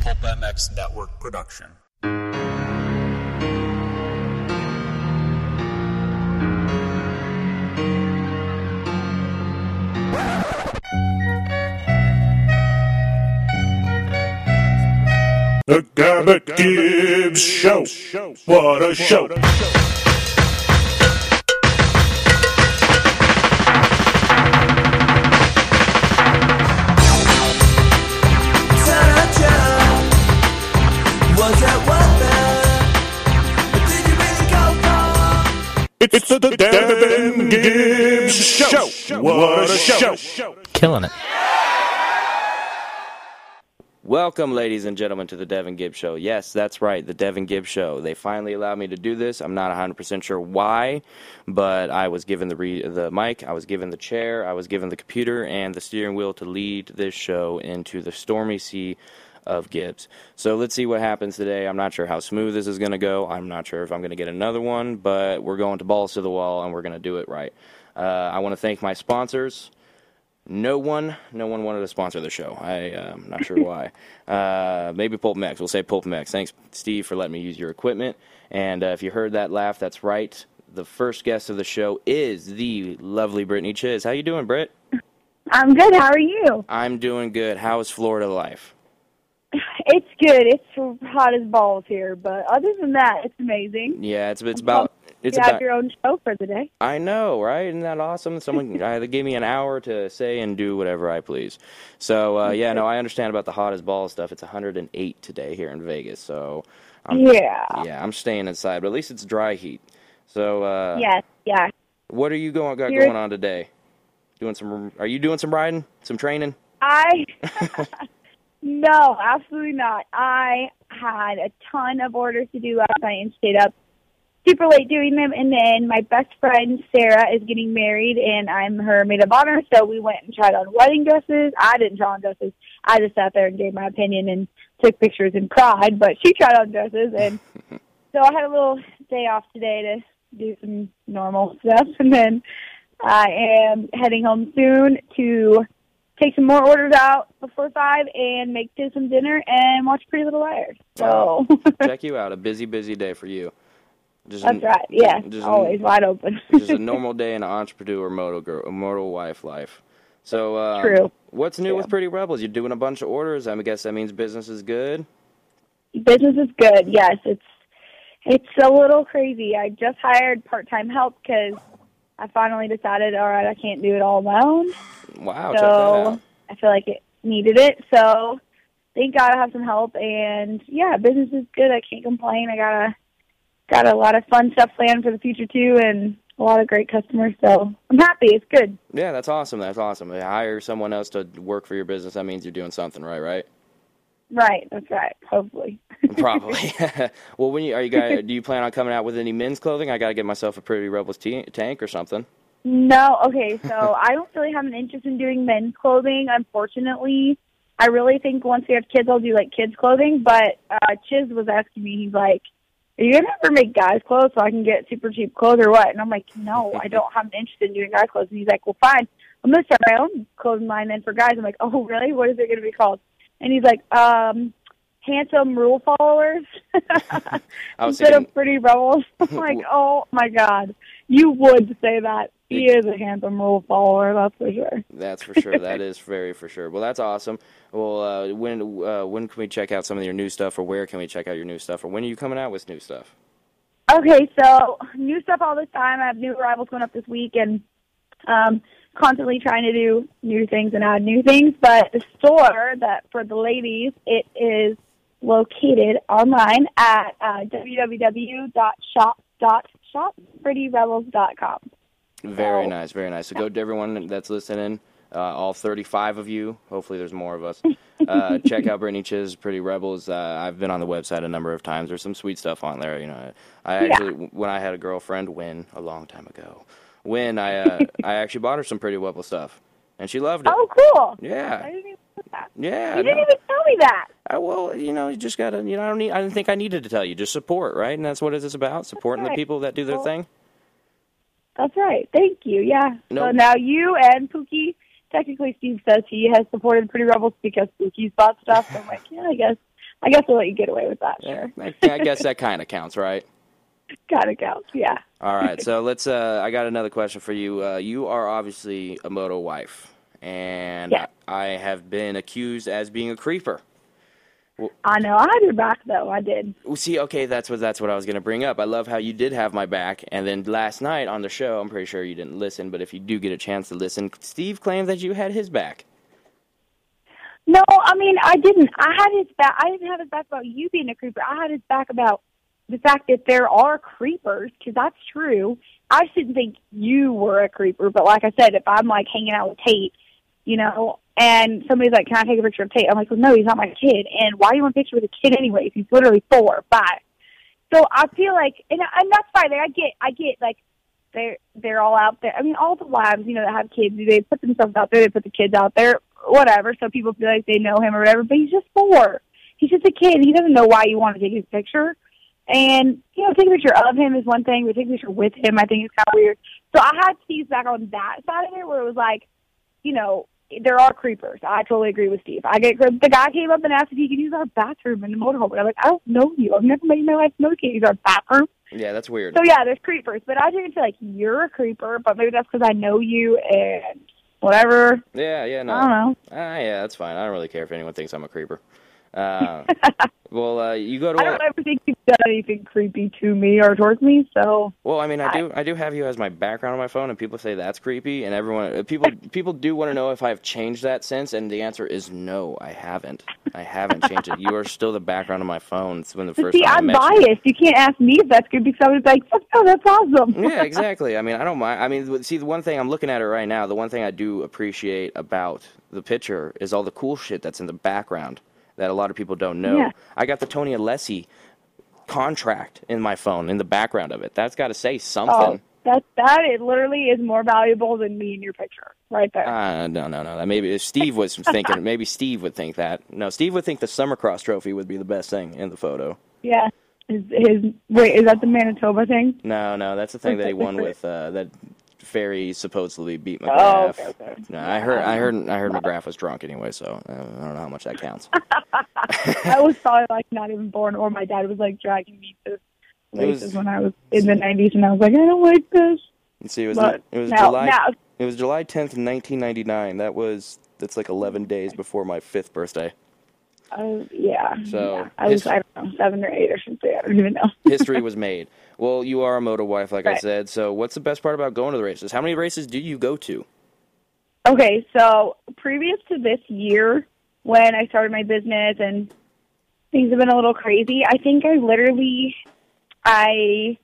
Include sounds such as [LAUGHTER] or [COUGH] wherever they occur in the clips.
Pulp MX Network production. The Gabb at Gibbs Show. What a show. It's the, the Devin Gibbs Show. What a show. Killing it. Welcome, ladies and gentlemen, to the Devin Gibbs Show. Yes, that's right, the Devin Gibbs Show. They finally allowed me to do this. I'm not 100% sure why, but I was given the re- the mic, I was given the chair, I was given the computer and the steering wheel to lead this show into the stormy sea of Gibbs. So let's see what happens today. I'm not sure how smooth this is going to go. I'm not sure if I'm going to get another one, but we're going to balls to the wall and we're going to do it right. Uh, I want to thank my sponsors. No one, no one wanted to sponsor the show. I, uh, I'm not sure [LAUGHS] why. Uh, maybe Pulp MX. We'll say Pulp MX. Thanks, Steve, for letting me use your equipment. And uh, if you heard that laugh, that's right. The first guest of the show is the lovely Brittany Chiz. How you doing, Britt? I'm good. How are you? I'm doing good. How is Florida life? [LAUGHS] It's good. It's hot as balls here, but other than that, it's amazing. Yeah, it's it's about it's you about. have your own show for the day. I know, right? Isn't that awesome? Someone [LAUGHS] uh, gave me an hour to say and do whatever I please. So uh, yeah, no, I understand about the hot as balls stuff. It's 108 today here in Vegas, so I'm, Yeah. yeah, I'm staying inside, but at least it's dry heat. So uh, Yes. Yeah. what are you going got Here- going on today? Doing some? Are you doing some riding? Some training? I. [LAUGHS] no, absolutely not. I had a ton of orders to do last night and stayed up super late doing them. And then my best friend Sarah is getting married, and I'm her maid of honor. So we went and tried on wedding dresses. I didn't try on dresses. I just sat there and gave my opinion and took pictures and cried. But she tried on dresses, and [LAUGHS] so I had a little day off today to do some normal stuff, and then I am heading home soon to take some more orders out before five and make do some dinner and watch Pretty Little Liars. So [LAUGHS] Check you out. A busy, busy day for you. Just that's right. Yeah, just a- always wide open. [LAUGHS] just a [LAUGHS] normal day in an entrepreneur moto girl, moto wife life. So, uh, True. What's new True. with Pretty Rebels? You're doing a bunch of orders. I guess that means business is good. Business is good. Yes, it's it's a little crazy. I just hired part time help because I finally decided, all right, I can't do it all on my own. Wow, so. I feel like it needed it. So thank God I have some help, and yeah, business is good. I can't complain. I got a got a lot of fun stuff planned for the future too, and a lot of great customers. So I'm happy. It's good. Yeah, that's awesome. That's awesome. You hire someone else to work for your business. That means you're doing something right, right? Right. That's right. Hopefully. [LAUGHS] Probably. [LAUGHS] [LAUGHS] well, when you are you guys? do you plan on coming out with any men's clothing? I got to get myself a Pretty Rebels t- tank or something. No, okay, so [LAUGHS] I don't really have an interest in doing men's clothing, unfortunately. I really think once we have kids, I'll do like kids' clothing. But uh, Chiz was asking me, he's like, "Are you gonna ever make guys' clothes so I can get super cheap clothes or what?" And I'm like, "No, I [LAUGHS] don't have an interest in doing guys' clothes." And he's like, "Well, fine, I'm gonna start my own clothing line then for guys." I'm like, "Oh, really? What is it gonna be called?" And he's like, "Um, handsome rule followers [LAUGHS] instead thinking, of pretty rebels." I'm like, "Oh my god, you would say that." He is a handsome rule follower, that's for sure. that's for sure. that is very for sure. Well, that's awesome. Well, uh, when uh, when can we check out some of your new stuff, or where can we check out your new stuff, or when are you coming out with new stuff? Okay, so new stuff all the time. I have new arrivals going up this week, and um, constantly trying to do new things and add new things. But the store that for the ladies, it is located online at uh, www.shop.shopprettyrebels.com. Very So- nice, very nice. So go to everyone that's listening, uh, all 35 of you. Hopefully, there's more of us. [LAUGHS] Uh, check out Brittany Chiz, Pretty Rebels. Uh, I've been on the website a number of times. There's some sweet stuff on there. You know, I Yeah. actually, when I had a girlfriend, Win, a long time ago, Win, I uh, [LAUGHS] I actually bought her some Pretty Rebel stuff, and she loved it. Oh, cool! I Yeah, didn't even know that. yeah. You didn't no. even tell me that. I, well, you know, you just gotta, you know, I don't need. I didn't think I needed to tell you. Just support, right? And that's what it's about. Supporting the people that do their Well, thing. That's right. Thank you. Yeah. So now you and Pookie, technically Steve says he has supported Pretty Rebels because Pookie's bought stuff. So I'm like, yeah, I guess I guess we'll let you get away with that. Yeah, Sure, I, I guess that kind of counts, right? [LAUGHS] kind of counts. Yeah. All right, [LAUGHS] so let's. Uh, I got another question for you. Uh, you are obviously a moto wife, and Yeah. I have been accused as being a creeper. I know. I had your back though. I did. Well, see, okay, that's what that's what I was going to bring up. I love how you did have my back, and then last night on the show, I'm pretty sure you didn't listen, but if you do get a chance to listen, Steve claimed that you had his back. No, I mean I didn't. I had his back. I didn't have his back about you being a creeper. I had his back about the fact that there are creepers because that's true. I didn't think you were a creeper, but like I said, if I'm like hanging out with Tate, you know, and somebody's like, "Can I take a picture of Tate?" I'm like, "Well, no, he's not my kid." And why do you want a picture with a kid anyways? He's literally four, five. So I feel like, and and that's fine. Like, I get, I get like they're they're all out there. I mean, all the wives, you know, that have kids, they put themselves out there. They put the kids out there, whatever. So people feel like they know him or whatever. But he's just four. He's just a kid. He doesn't know why you want to take his picture. And you know, take a picture of him is one thing, but take a picture with him, I think is kind of weird. So I had Steve's back on that side of it, where it was like, you know, there are creepers. I totally agree with Steve. I get the guy came up and asked if he could use our bathroom in the motorhome. And I'm like, I don't know you. I've never made in my life. No, you can't use our bathroom. Yeah, that's weird. So yeah, there's creepers, but I didn't feel like you're a creeper. But maybe that's because I know you and whatever. Yeah, yeah, no. I don't know. Ah, yeah, that's fine. I don't really care if anyone thinks I'm a creeper. Uh, well, uh, you go [LAUGHS] to. I don't ever think you've done anything creepy to me or towards me. So Well, I mean, I do. I do have you as my background on my phone, and people say that's creepy, and everyone, uh, people, people do want to know if I've changed that since, and the answer is no, I haven't. I haven't changed it. You are still the background of my phone. It's when the first see, time I I'm you. biased. You. can't ask me if that's good because I was like, oh, that's awesome. yeah, [LAUGHS] exactly. I mean, I don't mind. I mean, see, the one thing I'm looking at it right now, the one thing I do appreciate about the picture is all the cool shit that's in the background that a lot of people don't know. Yeah. I got the Tony Alessi contract in my phone in the background of it. That's got to say something. Oh, that that it literally is more valuable than me in your picture, right there. Uh, no, no, no. Maybe if Steve was [LAUGHS] thinking. maybe Steve would think that. No, Steve would think the Summercross Trophy would be the best thing in the photo. yeah. His, his wait, is that the Manitoba thing? No, no, that's the thing that he won with. Uh, that Ferry supposedly beat McGrath. Oh, okay, okay. No, I heard, I heard, I heard McGrath was drunk anyway, so uh, I don't know how much that counts. [LAUGHS] I was probably like not even born, or my dad was like dragging me to was- races when I was in the '90s, and I was like, I don't like this. See, it was But it was now, July now, it was July tenth, nineteen ninety nine. That was that's like eleven days before my fifth birthday. uh, yeah, So, yeah. I was his- I don't know seven or eight or something. I don't even know. History was made. [LAUGHS] Well, you are a moto wife, like I said. So, what's the best part about going to the races? How many races do you go to? Okay, so previous to this year, when I started my business and things have been a little crazy, I think I literally, I,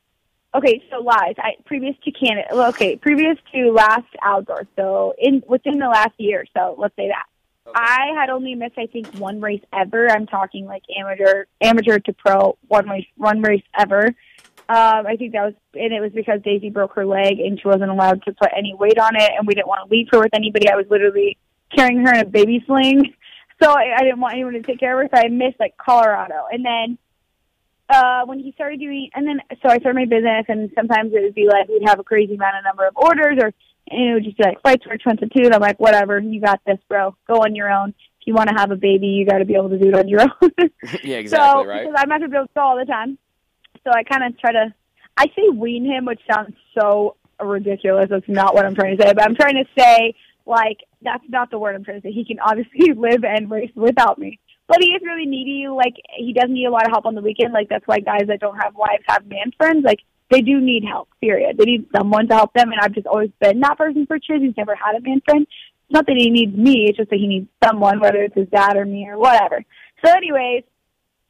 okay, so lies. I previous to Canada, well, okay, previous to last outdoor, so in within the last year, so let's say that. I had only missed, I think, one race ever. I'm talking like amateur, amateur to pro, one race, one race ever. Um, I think that was, and it was because Daisy broke her leg and she wasn't allowed to put any weight on it, and we didn't want to leave her with anybody. I was literally carrying her in a baby sling, [LAUGHS] so I, I didn't want anyone to take care of her. So I missed like Colorado, and then uh, when he started doing, and then so I started my business, and sometimes it would be like we'd have a crazy amount of number of orders, or and it would just be like flights were expensive too. And I'm like, whatever, you got this, bro. Go on your own. If you want to have a baby, you got to be able to do it on your [LAUGHS] own. [LAUGHS] yeah, exactly, so, right. Because I'm not gonna be able to go all the time. So I kind of try to, I say wean him, which sounds so ridiculous. That's not what I'm trying to say. But I'm trying to say, like, that's not the word I'm trying to say. He can obviously [LAUGHS] live and race without me. But he is really needy. Like, he does need a lot of help on the weekend. Like, that's why guys that don't have wives have man friends. Like, they do need help, period. They need someone to help them. And I've just always been that person for Chiz. He's never had a man friend. It's not that he needs me. It's just that he needs someone, whether it's his dad or me or whatever. So anyways,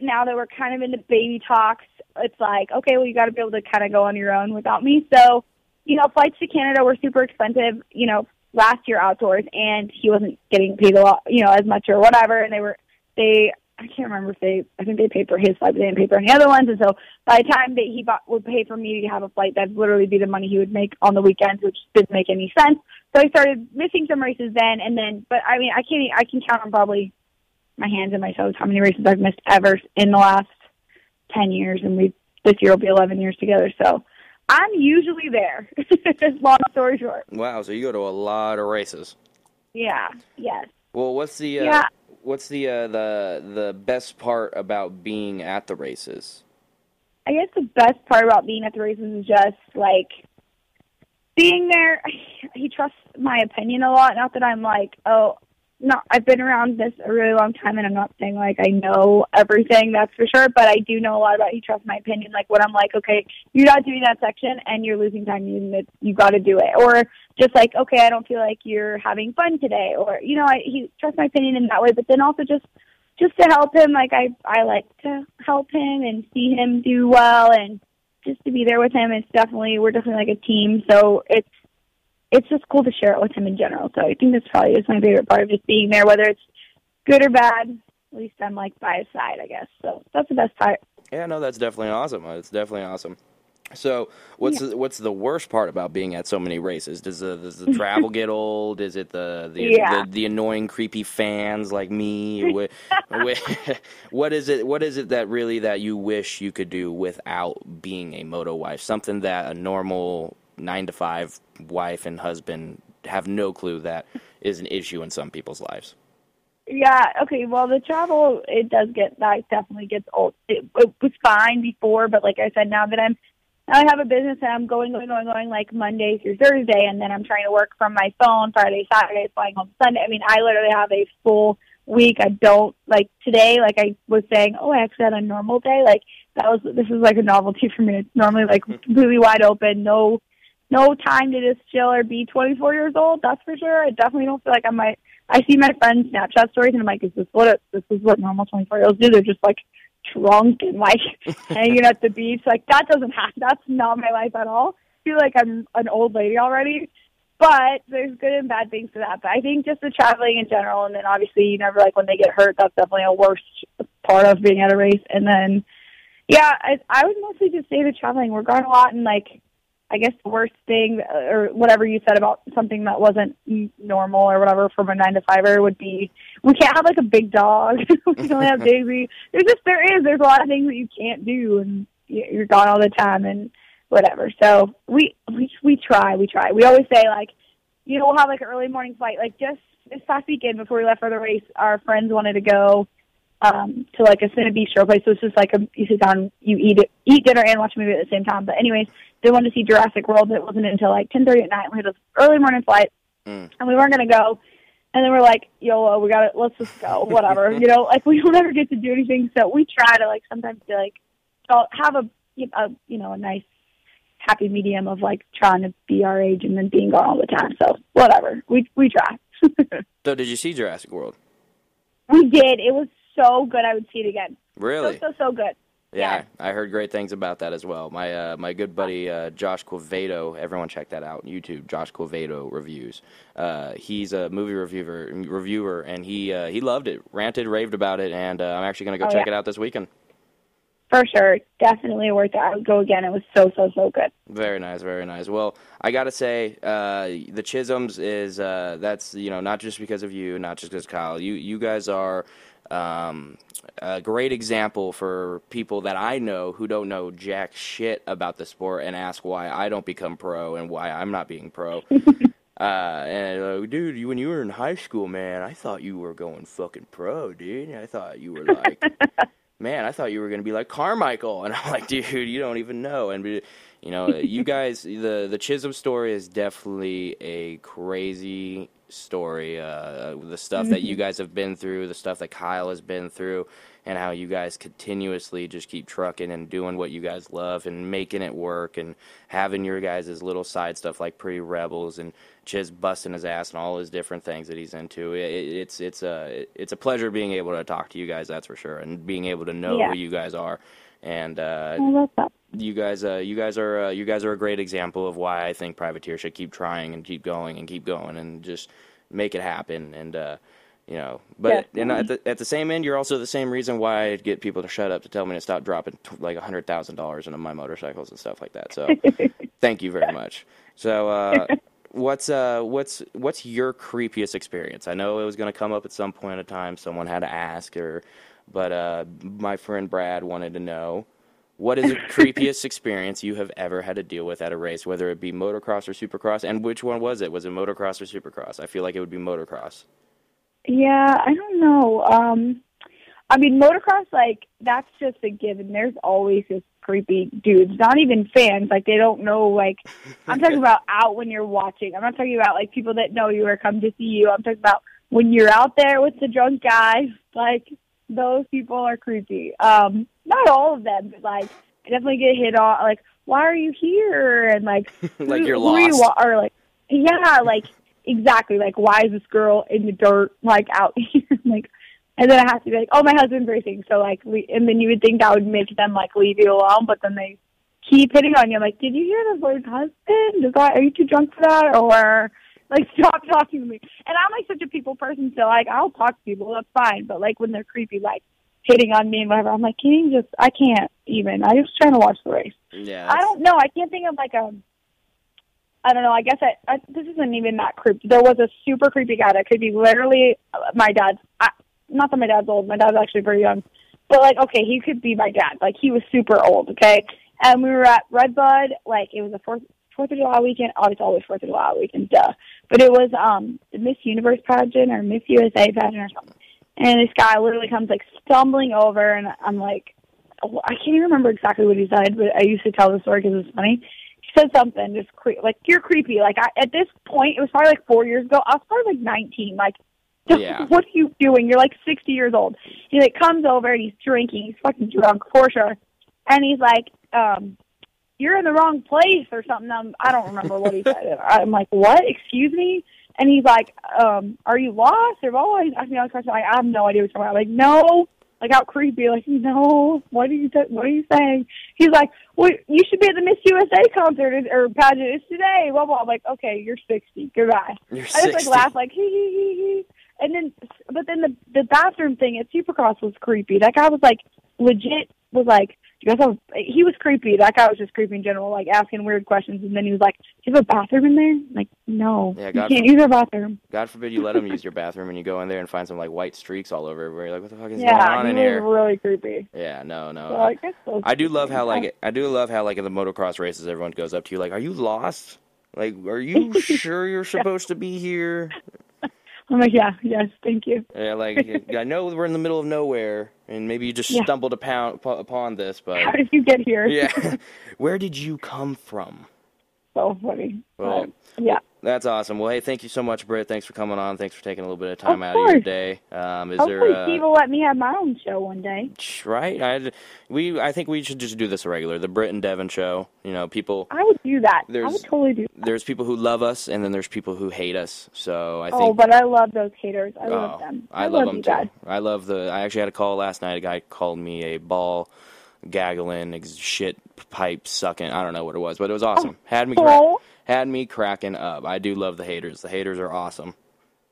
now that we're kind of into baby talks, it's like, okay, well, you got to be able to kind of go on your own without me. So, you know, flights to Canada were super expensive, you know, last year outdoors, and he wasn't getting paid a lot, you know, as much or whatever. And they were, they, I can't remember if they, I think they paid for his flight, but they didn't pay for any other ones. And so by the time that he bought, would pay for me to have a flight, that'd literally be the money he would make on the weekends, which didn't make any sense. So I started missing some races then, and then, but I mean, I can't, I can count on probably my hands and my toes how many races I've missed ever in the last 10 years, and we this year will be 11 years together. So I'm usually there. [LAUGHS] Long story short. Wow, so you go to a lot of races. Yeah. Yes. Well, what's the uh, Yeah. what's the uh, the the best part about being at the races? I guess the best part about being at the races is just like being there. [SIGHS] He trusts my opinion a lot. Not that I'm like, oh, no, I've been around this a really long time, and I'm not saying like I know everything. That's for sure, but I do know a lot about. you trust my opinion. Like when I'm like, okay, you're not doing that section, and you're losing time. You you got to do it, or just like, okay, I don't feel like you're having fun today, or you know, I, he trusts my opinion in that way. But then also just just to help him, like I I like to help him and see him do well, and just to be there with him. It's definitely we're definitely like a team, so it's it's just cool to share it with him in general. So I think that's probably is my favorite part of just being there, whether it's good or bad. At least I'm like by his side, I guess. So that's the best part. Yeah, no, that's definitely awesome. Uh, it's definitely awesome. So, what's Yeah. the, what's the worst part about being at so many races? Does the does the travel [LAUGHS] get old? Is it the the, Yeah. the, the annoying, creepy fans like me? Wh- [LAUGHS] wh- [LAUGHS] what is it? What is it that really that you wish you could do without being a moto wife? Something that a normal nine to five wife and husband have no clue that is an issue in some people's lives. Yeah. Okay. Well, the travel it does get that definitely gets old. It, it was fine before, but like I said, now that I'm now I have a business and I'm going, going, going, going like Monday through Thursday, and then I'm trying to work from my phone Friday, Saturday, flying home Sunday. I mean, I literally have a full week. I don't like today. Like I was saying, oh, I actually had a normal day. Like that was this is like a novelty for me. It's normally like mm-hmm. completely wide open, no no time to just chill or be 24 years old. That's for sure. I definitely don't feel like I might. I see my friends' Snapchat stories and I'm like, is this what it, this is what normal 24 year olds do? They're just like drunk and like [LAUGHS] hanging at the beach. Like that doesn't happen. That's not my life at all. I feel like I'm an old lady already. But there's good and bad things to that. But I think just the traveling in general, and then obviously you never like when they get hurt. That's definitely a worst part of being at a race. And then, yeah, I, I would mostly just say the traveling. We're gone a lot, and like I guess the worst thing, uh, or whatever you said about something that wasn't normal or whatever from a nine to fiver would be we can't have like a big dog. [LAUGHS] we can only have [LAUGHS] Daisy. There's just there is there's a lot of things that you can't do, and you're gone all the time and whatever. So we we we try, we try. We always say like, you know, we'll have like an early morning flight. Like just this past weekend before we left for the race, our friends wanted to go um to like a Cine Bistro place. So it's just like a you sit down, you eat it, eat dinner and watch a movie at the same time. But anyways, they wanted to see Jurassic World. But it wasn't until like ten thirty at night. We had an early morning flight, Mm. and we weren't gonna go. And then we're like, YOLO, we got to Let's just go. Whatever, [LAUGHS] you know. Like we don't ever get to do anything, so we try to like sometimes be like, have a, a you know a nice happy medium of like trying to be our age and then being gone all the time. So whatever, we we try. [LAUGHS] So, did you see Jurassic World? we did. It was so good. I would see it again. Really? So so so good. Yeah, Yeah. I heard great things about that as well. My uh, my good buddy uh, Josh Quevedo, everyone check that out on YouTube. Josh Quevedo reviews. Uh, he's a movie reviewer, reviewer, and he uh, he loved it, ranted, raved about it, and uh, I'm actually gonna go Oh, check yeah. it out this weekend. For sure, definitely worth it. I would go again. It was so so so good. Very nice, very nice. Well, I gotta say, uh, the Chisholms is uh, that's you know not just because of you, not just because Kyle. You you guys are um, a great example for people that I know who don't know jack shit about the sport and ask why I don't become pro and why I'm not being pro. [LAUGHS] Uh, and uh, dude, you, when you were in high school, man, I thought you were going fucking pro, dude. I thought you were like, [LAUGHS] man, I thought you were gonna be like Carmichael, and I'm like, dude, you don't even know. And you know, you guys, the the Chisholm story is definitely a crazy story. Uh, the stuff that you guys have been through, the stuff that Kyle has been through, and how you guys continuously just keep trucking and doing what you guys love and making it work and having your guys' little side stuff like Pretty Rebels and Chiz busting his ass and all his different things that he's into. It, it's it's a it's a pleasure being able to talk to you guys. That's for sure, and being able to know Yeah. who you guys are. And uh, I love that. you guys, uh, you guys are uh, you guys are a great example of why I think privateer should keep trying and keep going and keep going and just make it happen. And uh, you know, but Yeah. and at the, at the same end, you're also the same reason why I get people to shut up to tell me to stop dropping t- like a hundred thousand dollars into my motorcycles and stuff like that. So [LAUGHS] thank you very much. So. Uh, [LAUGHS] What's uh what's what's your creepiest experience? I know it was going to come up at some point in time. Someone had to ask, or but uh, my friend Brad wanted to know what is the [LAUGHS] creepiest experience you have ever had to deal with at a race, whether it be motocross or supercross, and which one was it? Was it motocross or supercross? I feel like it would be motocross. Yeah, I don't know. Um, I mean, motocross, like that's just a given. There's always just creepy dudes, not even fans. Like they don't know. Like [LAUGHS] I'm talking about out when you're watching. I'm not talking about like people that know you or come to see you. I'm talking about when you're out there with the drunk guys. Like those people are creepy. Um, not all of them, but like I definitely get hit on. Like, why are you here? And like, [LAUGHS] Like who- you're you lost. wa- or like, yeah, like exactly. Like, why is this girl in the dirt? Like out [LAUGHS] here? like, and then I have to be like, oh, my husband's racing. So like, we, and then you would think that would make them like leave you alone, but then they keep hitting on you. I'm like, did you hear the boy's husband? Is that, are you too drunk for that? Or like, stop talking to me. And I'm like such a people person, so like, I'll talk to people. That's fine. But like when they're creepy, like hitting on me and whatever, I'm like, can you just? I can't even. I just trying to watch the race. Yeah. I don't know. I can't think of like a. I don't know. I guess I, I this isn't even that creepy. There was a super creepy guy that could be literally uh, my dad's. I, not that my dad's old. My dad's actually pretty young, but like okay, he could be my dad. Like he was super old. Okay, and we were at Redbud. Like it was a fourth Fourth of July weekend. Oh, it's always Fourth of July weekend. Duh. But it was um the Miss Universe pageant or Miss USA pageant or something. And this guy literally comes like stumbling over, and I'm like, I can't even remember exactly what he said, but I used to tell the story because it's funny. He said something just cre- like you're creepy. Like I, at this point, it was probably like four years ago. I was probably like 19. Like, Yeah. what are you doing? You're like 60 years old. He like comes over and he's drinking. He's fucking drunk for sure. And he's like, um, you're in the wrong place or something. Um, I don't remember what he said. I'm like, what? Excuse me? And he's like, um, are you lost or blah. He's asking me all these questions. Like, I have no idea what you're talking about. I'm like, no. Like, how creepy. Like, no. What are you, t- what are you saying? He's like, well, you should be at the Miss USA concert or pageant. It's today. Blah, blah. I'm like, okay, you're 60. Goodbye. You're I just like laugh like hee hee hee hee. And then, but then the the bathroom thing at Supercross was creepy. That guy was like legit. Was like, you guys have? He was creepy. That guy was just creepy in general, like asking weird questions. And then he was like, "Do you have a bathroom in there?" Like, no, Yeah, you can't use our bathroom. God forbid you let them use your bathroom and you go in there and find some like white streaks all over everywhere. You're like, what the fuck is going Yeah, on he in was here? really creepy. Yeah, no, no. So, like, so I do love how like I do love how like in the motocross races everyone goes up to you like, "Are you lost? Like, are you [LAUGHS] sure you're supposed to be here?" I'm like, yeah, yes, thank you. Yeah, like I know we're in the middle of nowhere, and maybe you just Yeah. stumbled upon upon this, but How did you get here? yeah, [LAUGHS] where did you come from? so funny. Well, But, yeah. That's awesome. Well, hey, thank you so much, Britt. Thanks for coming on. Thanks for taking a little bit of time Of out of your day. Um, is Hopefully, there Steve uh, will let me have my own show one day. right? I we I think we should just do this a regular, the Britt and Devin show. You know, people. I would do that. I would totally do that. There's people who love us, and then there's people who hate us. So I think. Oh, but I love those haters. I Oh, love them. I, love, them you too. guys. I love the. I actually had a call last night. A guy called me a ball gaggling, shit pipe sucking. I don't know what it was, but it was awesome. Had me Oh. Had me cracking up. I do love the haters. The haters are awesome.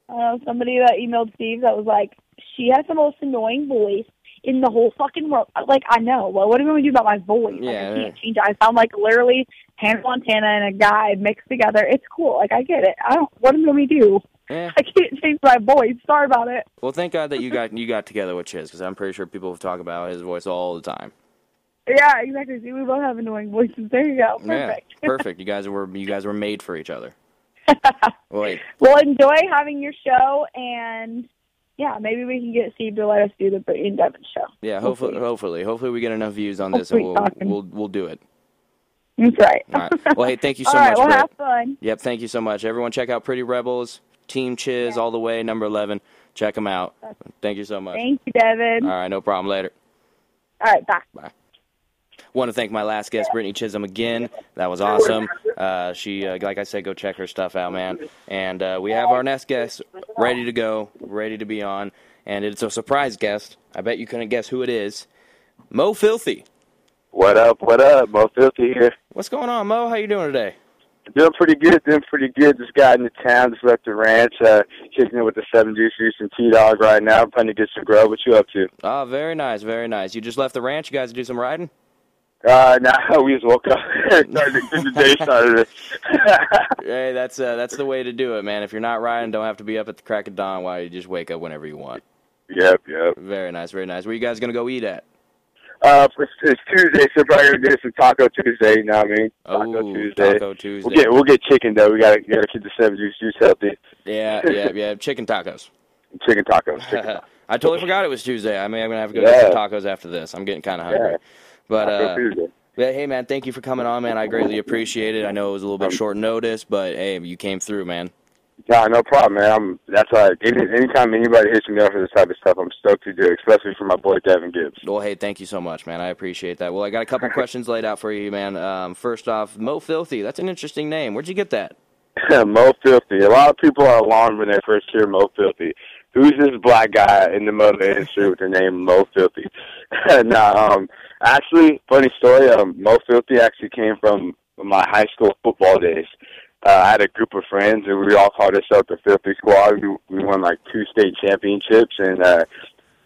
Uh, somebody that emailed Steve that was like, she has the most annoying voice in the whole fucking world. Like, I know. Well, what are we going to do about my voice? Like, I can't change it. I sound like literally Hannah Montana and a guy mixed together. It's cool. Like, I get it. I don't, what am I going to do? Yeah. [LAUGHS] I can't change my voice. Sorry about it. Well, thank God that you got you got together with Chiz because I'm pretty sure people have talked about his voice all the time. Yeah, exactly. See, we both have annoying voices. There you go. Perfect. Yeah, [LAUGHS] perfect. You guys were you guys were made for each other. [LAUGHS] Wait, well, enjoy having your show, and yeah, maybe we can get Steve to let us do the Brittany and Devin show. yeah. Hopefully, Hopefully. hopefully, hopefully we get enough views on this, and we'll we'll we'll do it. That's right. All right. [LAUGHS] Well, hey, thank you so All right, much, well, Britt. have fun. Yep, thank you so much. Everyone, check out Pretty Rebels, Team Chiz, all the way, number 11. Check them out. Thank you so much. Thank you, Devin. All right, no problem. Later. All right, bye. bye. Want to thank my last guest, Brittany Chisholm, again. That was awesome. Uh, she, uh, like I said, go check her stuff out, man. And uh, we have our next guest ready to go, ready to be on. And it's a surprise guest. I bet you couldn't guess who it is. Mo Filthy. What up? What up? Mo Filthy here. What's going on, Mo? How you doing today? Doing pretty good. Doing pretty good. Just got into town. Just left the ranch. Uh, kicking it with the seven deuce deuce and T Dog right now. Planning to get some grub. What you up to? Oh, very nice, very nice. You just left the ranch. You guys do some riding? Uh, now [LAUGHS] we just woke up. [LAUGHS] the [LAUGHS] day started. Hey, that's uh, that's the way to do it, man. If you're not riding, don't have to be up at the crack of dawn. Why you just wake up whenever you want. yep, yep. Very nice, very nice. Where you guys gonna go eat at? Uh, it's, it's Tuesday, so probably gonna get some Taco Tuesday. You know what I mean? Taco Oh, Tuesday. Taco Tuesday. We'll get we'll get chicken though. We gotta gotta keep the seven deuce deuce healthy. Yeah, yeah, yeah. Chicken tacos. chicken tacos. Chicken tacos. I totally forgot it was Tuesday. I mean, I'm gonna have to go Yeah. get some tacos after this. I'm getting kind of hungry. Yeah. But uh, yeah, hey man, thank you for coming on, man. I greatly appreciate it. I know it was a little bit short notice, but hey, you came through, man. No, no problem, man. I'm, that's why any, anytime anybody hits me up for this type of stuff, I'm stoked to do, it, especially for my boy Devin Gibbs. Well, hey, thank you so much, man. I appreciate that. Well, I got a couple [LAUGHS] questions laid out for you, man. Um, first off, Mo Filthy. That's an interesting name. Where'd you get that? [LAUGHS] Mo Filthy. A lot of people are alarmed when they first hear Mo Filthy. Who's this black guy in the motor industry with the name Mo Filthy? [LAUGHS] nah, um, actually, funny story. Um, Mo Filthy actually came from my high school football days. Uh, I had a group of friends, and we all called ourselves the Filthy Squad. We, we won like two state championships, and uh,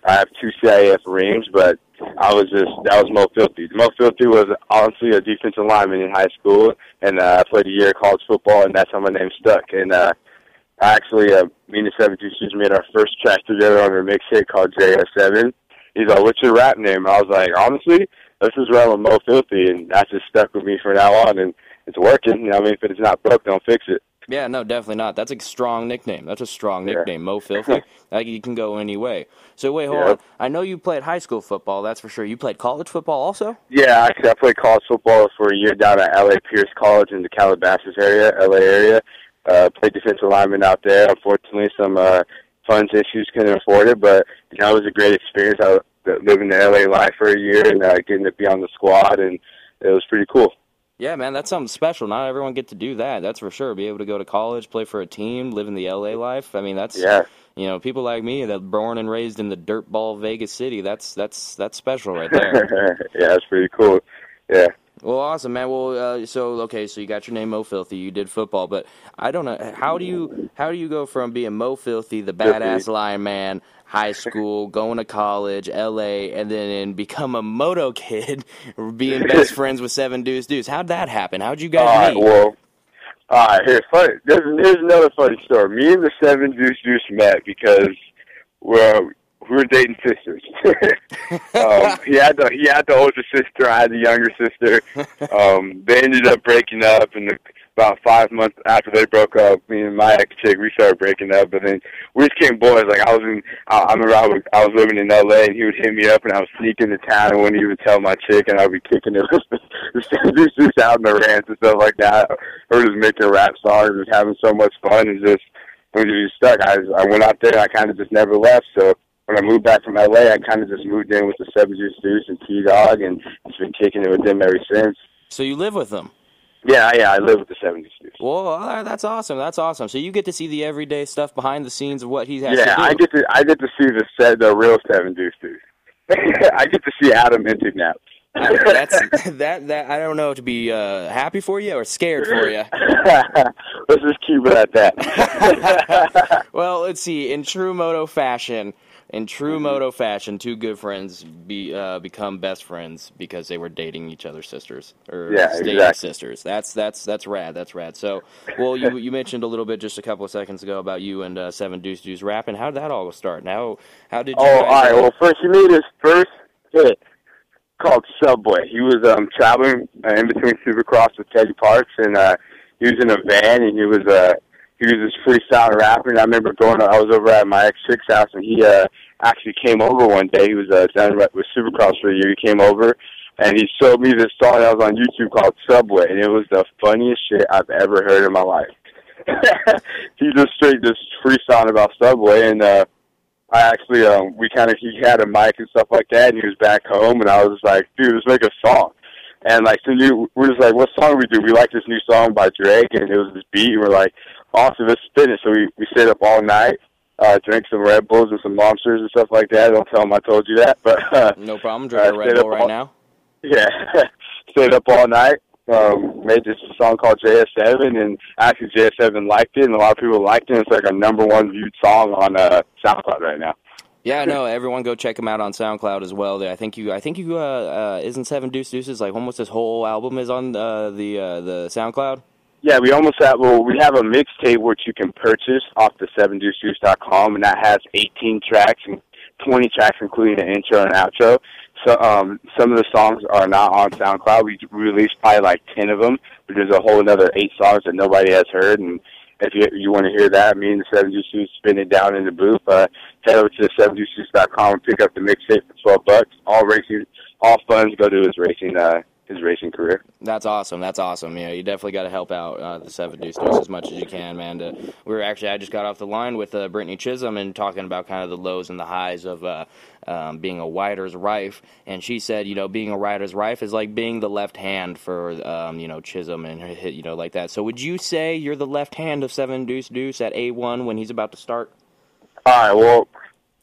I have two CIF rings, but I was just that was Mo Filthy. Mo Filthy was honestly a defensive lineman in high school, and uh, I played a year of college football, and that's how my name stuck. And uh, actually, uh, me and the Seven Juices made our first track together on a mixtape called JS7. He's like, "What's your rap name?" I was like, "Honestly, just run with Mo Filthy," and that just stuck with me from now on, and it's working. You know, I mean, if it's not broke, don't fix it. Yeah, no, definitely not. That's a strong nickname. That's a strong Yeah. nickname, Mo Filthy. [LAUGHS] like you can go any way. So wait, hold Yeah. on. I know you played high school football. That's for sure. You played college football also. Yeah, actually, I played college football for a year down at LA Pierce College in the Calabasas area, LA area. Uh, played defensive lineman out there. Unfortunately, some uh, funds issues couldn't afford it, but you know, it was a great experience. I was living the LA life for a year and uh, getting to be on the squad, and it was pretty cool. Yeah, man, that's something special. Not everyone get to do that. That's for sure. Be able to go to college, play for a team, live in the LA life. I mean, that's Yeah, you know, people like me that born and raised in the dirtball Vegas city. That's that's that's special right there. [LAUGHS] yeah, that's pretty cool. Yeah. Well, awesome, man. Well, uh, so okay, so you got your name Mo Filthy. You did football, but I don't know how do you how do you go from being Mo Filthy, the badass lion man, high school, going to college, L.A., and then become a moto kid, [LAUGHS] being [LAUGHS] best friends with Seven Deuce Deuce. How'd that happen? How'd you All guys right, meet? well, all right. Here's funny. There's, here's another funny story. Me and the Seven Deuce Deuce met because well, we were dating sisters. [LAUGHS] um, he had the he had the older sister. I had the younger sister. Um, they ended up breaking up, and about five months after they broke up, me and my ex chick we started breaking up. But then we just became boys. Like I was in, I, I remember I was I was living in L.A. and he would hit me up, and I would sneak into town and wouldn't even tell my chick, and I'd be kicking it the just out in the rants and stuff like that. Or just making rap songs, and having so much fun, and just when you just stuck. I I went out there, I kind of just never left. So when I moved back from LA, I kind of just moved in with the Seven Juice Deuce and T Dog, and just been kicking it with them ever since. So you live with them. Yeah, yeah, I live with the Seven Juice Deuce. Well, that's awesome. That's awesome. So you get to see the everyday stuff behind the scenes of what he has Yeah. I get to I get to see the set the real Seven Deuce Deuce. [LAUGHS] I get to see Adam Enticknap. that's [LAUGHS] that that I don't know to be uh, happy for you or scared for you. [LAUGHS] Let's just keep it at that. Well, let's see. In true moto fashion, in true Mm-hmm. moto fashion, two good friends be uh, become best friends because they were dating each other's sisters or Yeah, dating exactly. sisters. That's that's that's rad. That's rad. So, well, you you mentioned a little bit just a couple of seconds ago about you and uh, Seven Deuce Deuce rapping. How did that all start? Now, how did you? Oh, all right. Well, first he made his first hit called Subway. He was um traveling uh, in between Supercross with Teddy Parks, and uh, he was in a van, and he was uh he was this freestyle rapper. And I remember going. I was over at my ex chick's house, and he uh actually came over one day. He was uh done with Supercross for a year. He came over. And he showed me this song that was on YouTube called Subway, and it was the funniest shit I've ever heard in my life. [LAUGHS] he just straight just freestyling about Subway, and uh, I actually um we kind of he had a mic and stuff like that, and he was back home, and I was just like, dude, let's make a song. And like, so you, we're just like, what song we do? We like this new song by Drake, and it was this beat. And we're like, awesome, let's spin it. So we we stayed up all night, uh, drank some Red Bulls and some monsters and stuff like that. Don't tell them I told you that, but uh, No problem. Drinking Uh, a Red Bull right all- now. [LAUGHS] yeah, [LAUGHS] stayed up all night. Um, made this song called JS7, and actually JS7 liked it, and a lot of people liked it. It's like a number one viewed song on uh, SoundCloud right now. Yeah, no. Everyone go check him out on SoundCloud as well. I think you, I think you, uh, uh, isn't Seven Deuce Deuces like almost his whole album is on uh, the uh, the SoundCloud. Yeah, we almost have. Well, we have a mixtape which you can purchase off the sevendeucedeuce.com, and that has 18 tracks and 20 tracks, including an intro and outro. So, um, some of the songs are not on SoundCloud. We released probably like 10 of them, but there's a whole another eight songs that nobody has heard, and if you you want to hear that, me and the Seven Deuce Deuce spinning down in the booth, uh, head over to sevendeucedeuce.com and pick up the mixtape for twelve bucks. All racing, all funds go to his racing uh, his racing career. That's awesome. That's awesome. You know, you definitely got to help out uh, the Seven Deuce Deuce as much as you can, man. We were actually, I just got off the line with uh, Brittany Chisholm and talking about kind of the lows and the highs of uh, um, being a rider's rife, and she said, you know, being a rider's rife is like being the left hand for, um, you know, Chisholm and her hit, you know, like that. So would you say you're the left hand of Seven Deuce Deuce at A1 when he's about to start? All right. Well,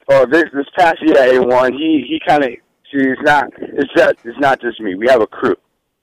oh, this this past year at A one, he he kind of see it's not it's just it's not just me. We have a crew.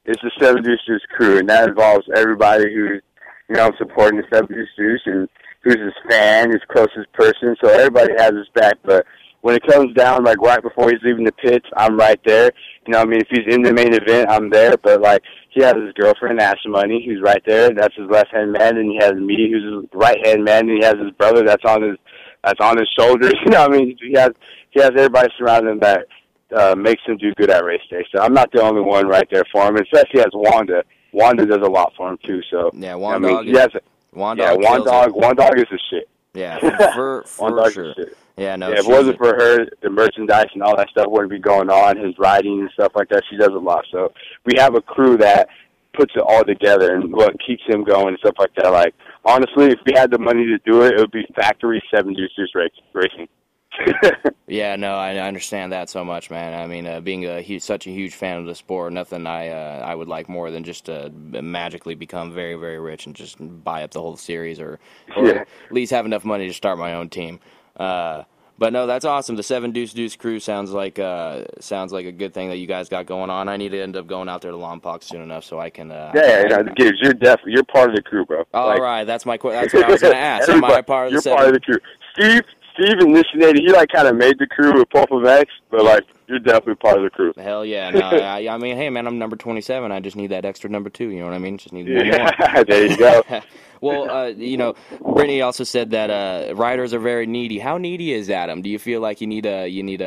It's the Seven Deuce Deuce crew, and that involves everybody who's you know supporting the Seven Deuce Deuce and who's his fan, his closest person. So everybody has his back. But when it comes down, like right before he's leaving the pits, I'm right there. You know, what I mean, if he's in the main event, I'm there. But like, he has his girlfriend, Ashley Money, who's right there. That's his left hand man, and he has me, who's his right hand man, and he has his brother that's on his that's on his shoulders. [LAUGHS] You know, what I mean, he has he has everybody surrounding him that uh, makes him do good at race day. So I'm not the only one right there for him, especially as Wanda. Wanda does a lot for him too. So Yeah, Wanda. I mean, Dog. he has a, Juan yeah, one dog. One dog is the shit. Yeah, [LAUGHS] for, for dog sure. is shit. Yeah, no. yeah, if it wasn't for her, the merchandise and all that stuff wouldn't be going on. His riding and stuff like that, she does a lot. So we have a crew that puts it all together and what keeps him going and stuff like that. Like honestly, if we had the money to do it, it would be factory seven deuce deuce racing. [LAUGHS] Yeah, no, I I understand that so much, man. I mean, uh, being a huge, such a huge fan of the sport, nothing I uh, I would like more than just to magically become very, very rich and just buy up the whole series, or, or Yeah. at least have enough money to start my own team. Uh, but no, that's awesome. The Seven Deuce Deuce crew sounds like uh, sounds like a good thing that you guys got going on. I need to end up going out there to Lompoc soon enough so I can. Uh, yeah, Gibbs, you're definitely you're part of the crew, bro. All Like, right, that's my que- that's what I was [LAUGHS] going to ask. Am I part of the You're Seven? part of the crew. Steve, Steve initiated. He like kind of made the crew with Pulp MX, but like you're definitely part of the crew. Hell yeah! No, [LAUGHS] I, I mean, hey man, I'm number 27. I just need that extra number two. You know what I mean? Just need one more. Yeah, [LAUGHS] there you go. [LAUGHS] well, uh, you know, Brittany also said that uh, riders are very needy. How needy is Adam? Do you feel like you need a you need a,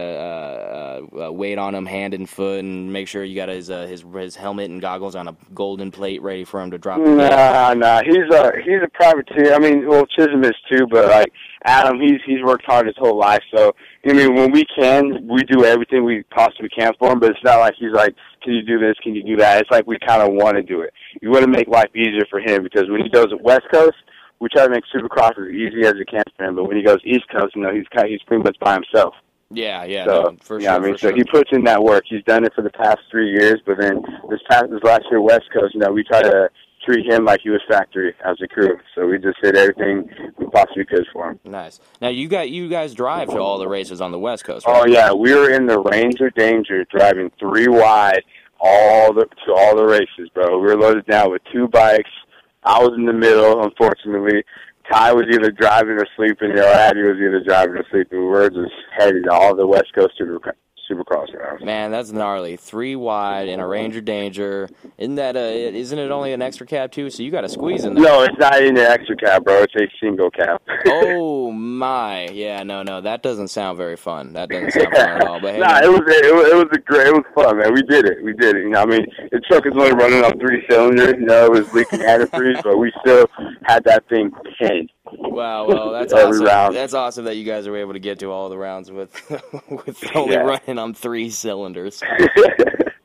uh uh weight on him, hand and foot, and make sure you got his uh, his his helmet and goggles on a golden plate ready for him to drop? Nah, nah. He's a he's a privateer. I mean, well, Chisholm is too, but like Adam, he's he's worked hard his whole life. So I mean, when we can, we do everything we possibly can for him. But it's not like he's like, can you do this? Can you do that? It's like we kind of want to do it. We want to make life easier for him because when he goes to West Coast, we try to make Supercross as easy as we can for him. But when he goes East Coast, you know, he's kind of, he's pretty much by himself. Yeah, yeah, So no, for yeah, sure. I mean, so sure. he puts in that work. He's done it for the past three years, but then this past this last year, West Coast, you know, we try to treat him like he was factory as a crew. So we just did everything we possibly could for him. Nice. Now you got you guys drive to all the races on the West Coast, right? Oh yeah, we were in the Ranger Danger, driving three wide all the to all the races, bro. We were loaded down with two bikes. I was in the middle, unfortunately. Ty was either driving or sleeping, or Addy was either driving or sleeping. We were just headed all the West Coast Supercross rounds. Man, that's gnarly. Three wide in a Ranger Danger. Isn't that a? Isn't it only an extra cab too? So you got to squeeze in there. No, it's not in the extra cab, bro. It's a single cab. [LAUGHS] Oh my, yeah, no, no, that doesn't sound very fun. That doesn't sound fun at all. But hey, [LAUGHS] nah, it was it was it was a great. It was fun, man. We did it. We did it. You know, I mean, the truck is only running on three cylinders. You know, it was leaking antifreeze, but we still had that thing pinned. wow, well, that's Every awesome. round. That's awesome that you guys were able to get to all the rounds with [LAUGHS] with only Yeah. running on three cylinders. [LAUGHS]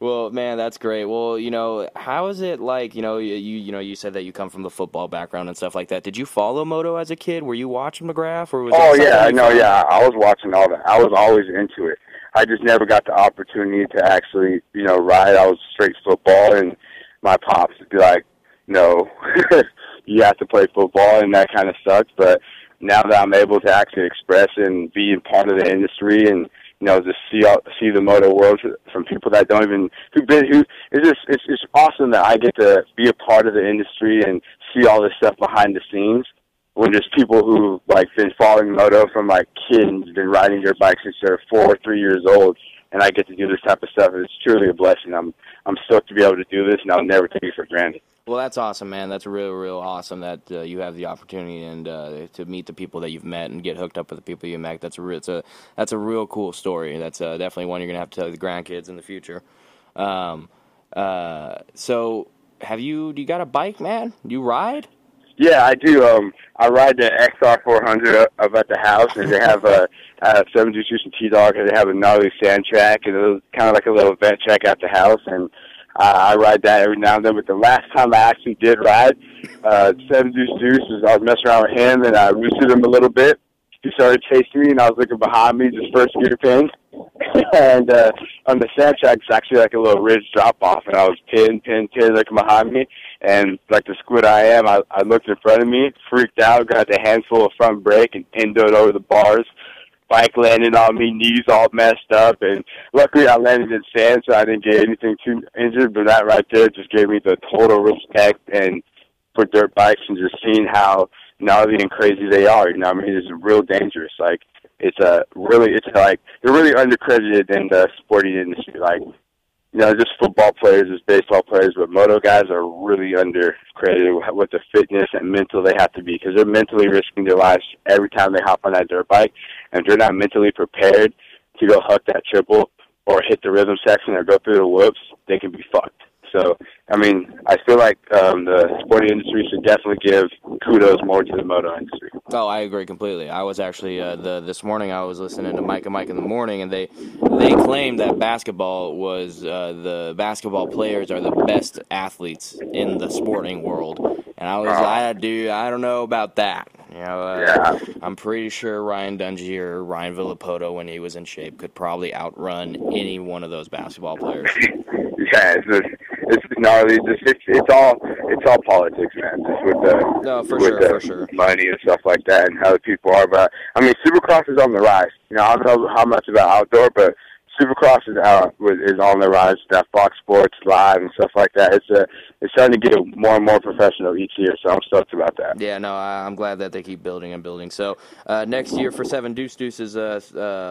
Well, man, that's great. Well, you know, how is it like? You know, you you know, you said that you come from the football background and stuff like that. Did you follow moto as a kid? Were you watching McGrath, or was oh yeah, I something you know. found- Yeah, I was watching all that. I was always into it. I just never got the opportunity to actually, you know, ride. I was straight football, and my pops would be like, "No, [LAUGHS] you have to play football," and that kind of sucked. But now that I'm able to actually express and be a part of the industry, and you know, just see all, see the moto world from people that don't even who've been who it's just it's it's awesome that I get to be a part of the industry and see all this stuff behind the scenes when there's people who like been following moto from like kids, been riding their bikes since they're four or three years old, and I get to do this type of stuff. It's truly a blessing. I'm I'm stoked to be able to do this, and I'll never take it for granted. Well, that's awesome, man. That's real, real awesome that uh, you have the opportunity and uh, to meet the people that you've met and get hooked up with the people you met. That's a real, it's a that's a real cool story. That's uh, definitely one you're gonna have to tell the grandkids in the future. Um, uh, so, have you? Do you got a bike, man? Do you ride? Yeah, I do. Um, I ride the XR400 up, up at the house, and they have a uh, seven deuce and T dog, and they have a gnarly sand track, and it was kind of like a little vent track at the house, and uh, I ride that every now and then. But the last time I actually did ride, uh, seven deuce deuce, was I was messing around with him, and I roosted him a little bit. He started chasing me, and I was looking behind me, just first gear pin, [LAUGHS] and uh, on the sand track, it's actually like a little ridge drop off, and I was pin, pin, pin, looking behind me. And like the squid I am, I, I looked in front of me, freaked out, got the handful of front brake, and pinned it over the bars. Bike landed on me, knees all messed up, and luckily I landed in sand, so I didn't get anything too injured. But that right there just gave me the total respect and for dirt bikes and just seeing how gnarly and crazy they are. You know, I mean, it's real dangerous. Like it's a really, it's like they're really undercredited in the sporting industry. Like you know, just football players, just baseball players, but moto guys are really undercredited with the fitness and mental they have to be because they're mentally risking their lives every time they hop on that dirt bike. And if they're not mentally prepared to go huck that triple or hit the rhythm section or go through the whoops, they can be fucked. So, I mean, I feel like um, the sporting industry should definitely give kudos more to the moto industry. Oh, I agree completely. I was actually uh, the this morning I was listening to Mike and Mike in the morning, and they they claimed that basketball was uh, the basketball players are the best athletes in the sporting world, and I was I do I don't know about that. You know, uh, Yeah. I'm pretty sure Ryan Dungey or Ryan Villopoto, when he was in shape, could probably outrun any one of those basketball players. [LAUGHS] yeah, it's just, gnarly. It's just it's, it's all it's all politics, man. Just with the No, for with sure, the for sure. money and stuff like that, and how the people are. But I mean, Supercross is on the rise. You know, I don't know how much about outdoor, but Supercross is out is on the rise. That Fox Sports Live and stuff like that. It's a it's starting to get more and more professional each year. So I'm stoked about that. Yeah, no, I, I'm glad that they keep building and building. So uh, next year for Seven Deuce Deuce's uh,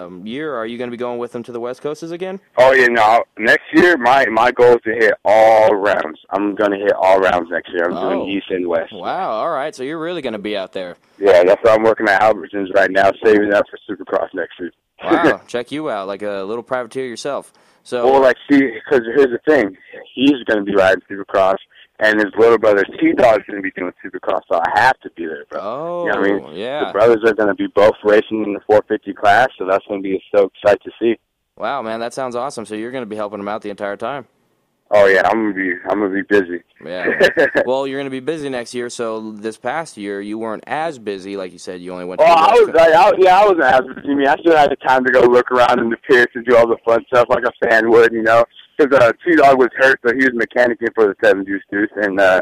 um, year, are you going to be going with them to the West Coasts again? Oh yeah, no. Next year, my my goal is to hit all rounds. I'm gonna hit all rounds next year. I'm Oh. doing East and West. Wow, all right. So you're really going to be out there. Yeah, that's why I'm working at Albertsons right now, saving that for Supercross next year. Wow, [LAUGHS] check you out, like a little privateer yourself. So Well, like, see, because here's the thing: he's going to be riding Supercross, and his little brother T Dog's going to be doing Supercross, so I have to be there, bro. oh, You know I mean? Oh, yeah. The brothers are going to be both racing in the 450 class, so that's going to be a so excited to see. Wow, man, that sounds awesome. So you're going to be helping them out the entire time. Oh yeah, I'm gonna be, I'm gonna be busy. Yeah. well, [LAUGHS] you're going to be busy next year. So this past year, you weren't as busy, like you said. You only went. To Oh, I was, like, I, yeah, I wasn't as busy. I mean, I still had the time to go look around in the pits and do all the fun stuff like a fan would, you know. Because uh, T Dog was hurt, so he was mechanicing for the Seven Deuce Deuce, and uh,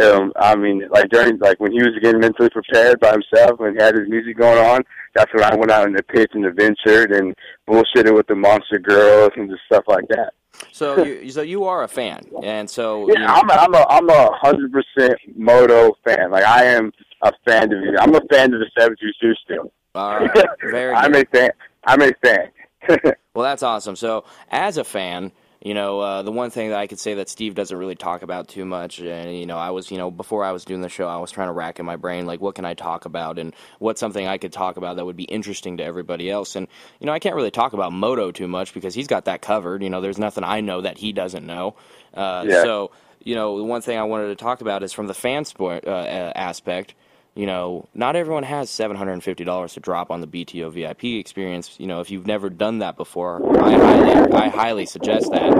um, I mean, like during like when he was getting mentally prepared by himself and had his music going on, that's when I went out in the pits and adventured and bullshitted with the monster girls and just stuff like that. So you, so you are a fan, and so you Yeah, know- I'm a, I'm a I'm a hundred percent moto fan. Like I am a fan of it. I'm a fan of the Deuce Deuce still. all [LAUGHS] right, very I'm a fan. I'm a fan. [LAUGHS] Well, that's awesome. So, as a fan, you know, uh, the one thing that I could say that Steve doesn't really talk about too much, and you know, I was, you know, before I was doing the show, I was trying to rack in my brain, like, what can I talk about, and what's something I could talk about that would be interesting to everybody else. And you know, I can't really talk about Moto too much because he's got that covered. You know, there's nothing I know that he doesn't know. Uh, Yeah. So, you know, the one thing I wanted to talk about is from the fan sport uh, uh, aspect you know, not everyone has $750 to drop on the BTO VIP experience. You know, if you've never done that before, I highly, I highly suggest that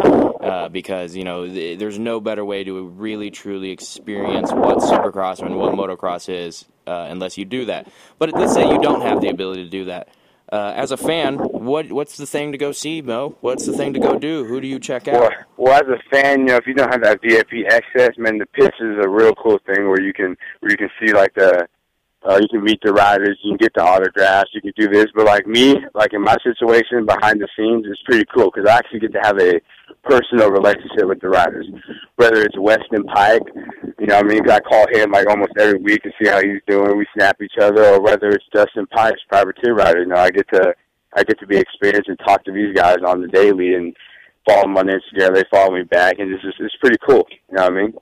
uh, because, you know, th- there's no better way to really, truly experience what Supercross and what motocross is uh, unless you do that. But let's say you don't have the ability to do that. Uh, as a fan, what what's the thing to go see, Mo? What's the thing to go do? Who do you check Well, out? well, as a fan, you know, if you don't have that VIP access, man, the pitch is a real cool thing where you can where you can see like the uh, you can meet the riders, you can get the autographs, you can do this. But like me, like in my situation behind the scenes, it's pretty cool because I actually get to have a personal relationship with the riders. Whether it's Weston Peick, you know, I mean, I call him like almost every week to see how he's doing. We snap each other, or whether it's Justin Pike's privateer rider, you know, I get to I get to be experienced and talk to these guys on the daily and follow them on Instagram. They follow me back, and it's just it's pretty cool. You know what I mean?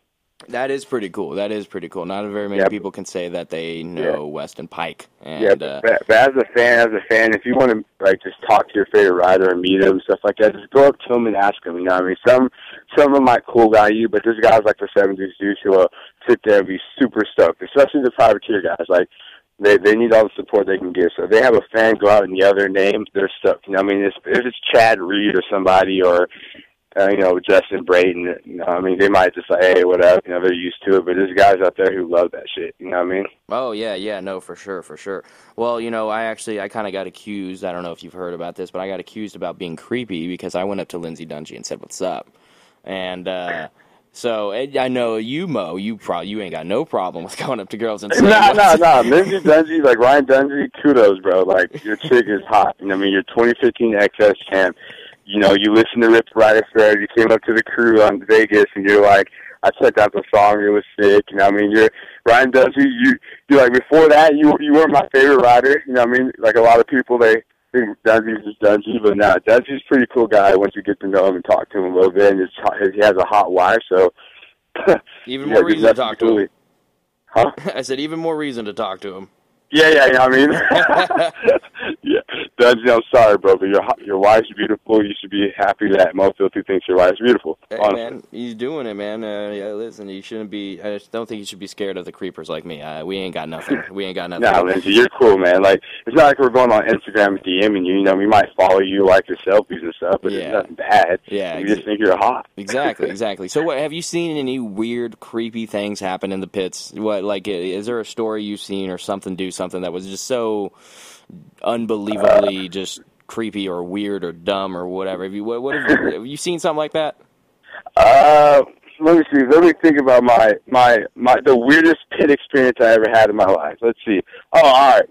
That is pretty cool. That is pretty cool. Not very many Yeah. people can say that they know Weston Peick. And, yeah, uh, but, but as a fan, as a fan, if you want to like just talk to your favorite rider and meet him, stuff like that, just go up to him and ask him. You know, what I mean, some some of them might cool guy you, but there's guys like the '70s dudes who will sit there and be super stoked, especially the privateer guys. Like they they need all the support they can get. So if they have a fan go out and yell their name, they're stoked. You know, what I mean, if, if it's Chad Reed or somebody or uh, you know Justin Brayton, you know, I mean, they might just say, hey, whatever. You know, they're used to it. But there's guys out there who love that shit. You know what I mean? Oh yeah, yeah, no, for sure, for sure. Well, you know, I actually, I kind of got accused. I don't know if you've heard about this, but I got accused about being creepy because I went up to Lindsey Dungey and said, "What's up?" And uh, so I know you, Mo. You probably you ain't got no problem with [LAUGHS] going up to girls and saying, No, no, "What's no. Lindsey Dungey, like Ryan Dungey, kudos, bro. Like your chick is hot. You know, I mean, your 2015 XS champ. You know, you listen to Rip Rider Fair. You came up to the crew on Vegas, and you're like, I checked out the song. It was sick. You know, what I mean, you're Ryan Dungey. You, you like before that, you you weren't my favorite rider. You know, what I mean, like a lot of people, they think just Dungey, but nah, Dungey's a pretty cool guy once you get to know him and talk to him a little bit. And it's, he has a hot wife, so [LAUGHS] Even more there's reason to talk to him. Huh? [LAUGHS] I said, even more reason to talk to him. Yeah, yeah, yeah. I mean, [LAUGHS] Dungey, I'm sorry, bro, but your your wife's beautiful. You should be happy that Mo Filthy thinks your wife's beautiful. Hey, honestly. man, he's doing it, man. Uh, yeah, listen, you shouldn't be. I just don't think you should be scared of the creepers like me. Uh, we ain't got nothing. We ain't got [LAUGHS] nothing. Nah, Lindsey, you're cool, man. Like, it's not like we're going on Instagram and DMing you. You know, we might follow you, like your selfies and stuff, but Yeah. it's nothing bad. Yeah, we ex- just think you're hot. [LAUGHS] exactly, exactly. So, what have you seen any weird, creepy things happen in the pits? What, like, is there a story you've seen or something do something that was just so unbelievably just creepy or weird or dumb or whatever? Have you what, what have, you, have you seen something like that? Uh, let me see. Let me think about my my my the weirdest pit experience I ever had in my life. Let's see. Oh, all right.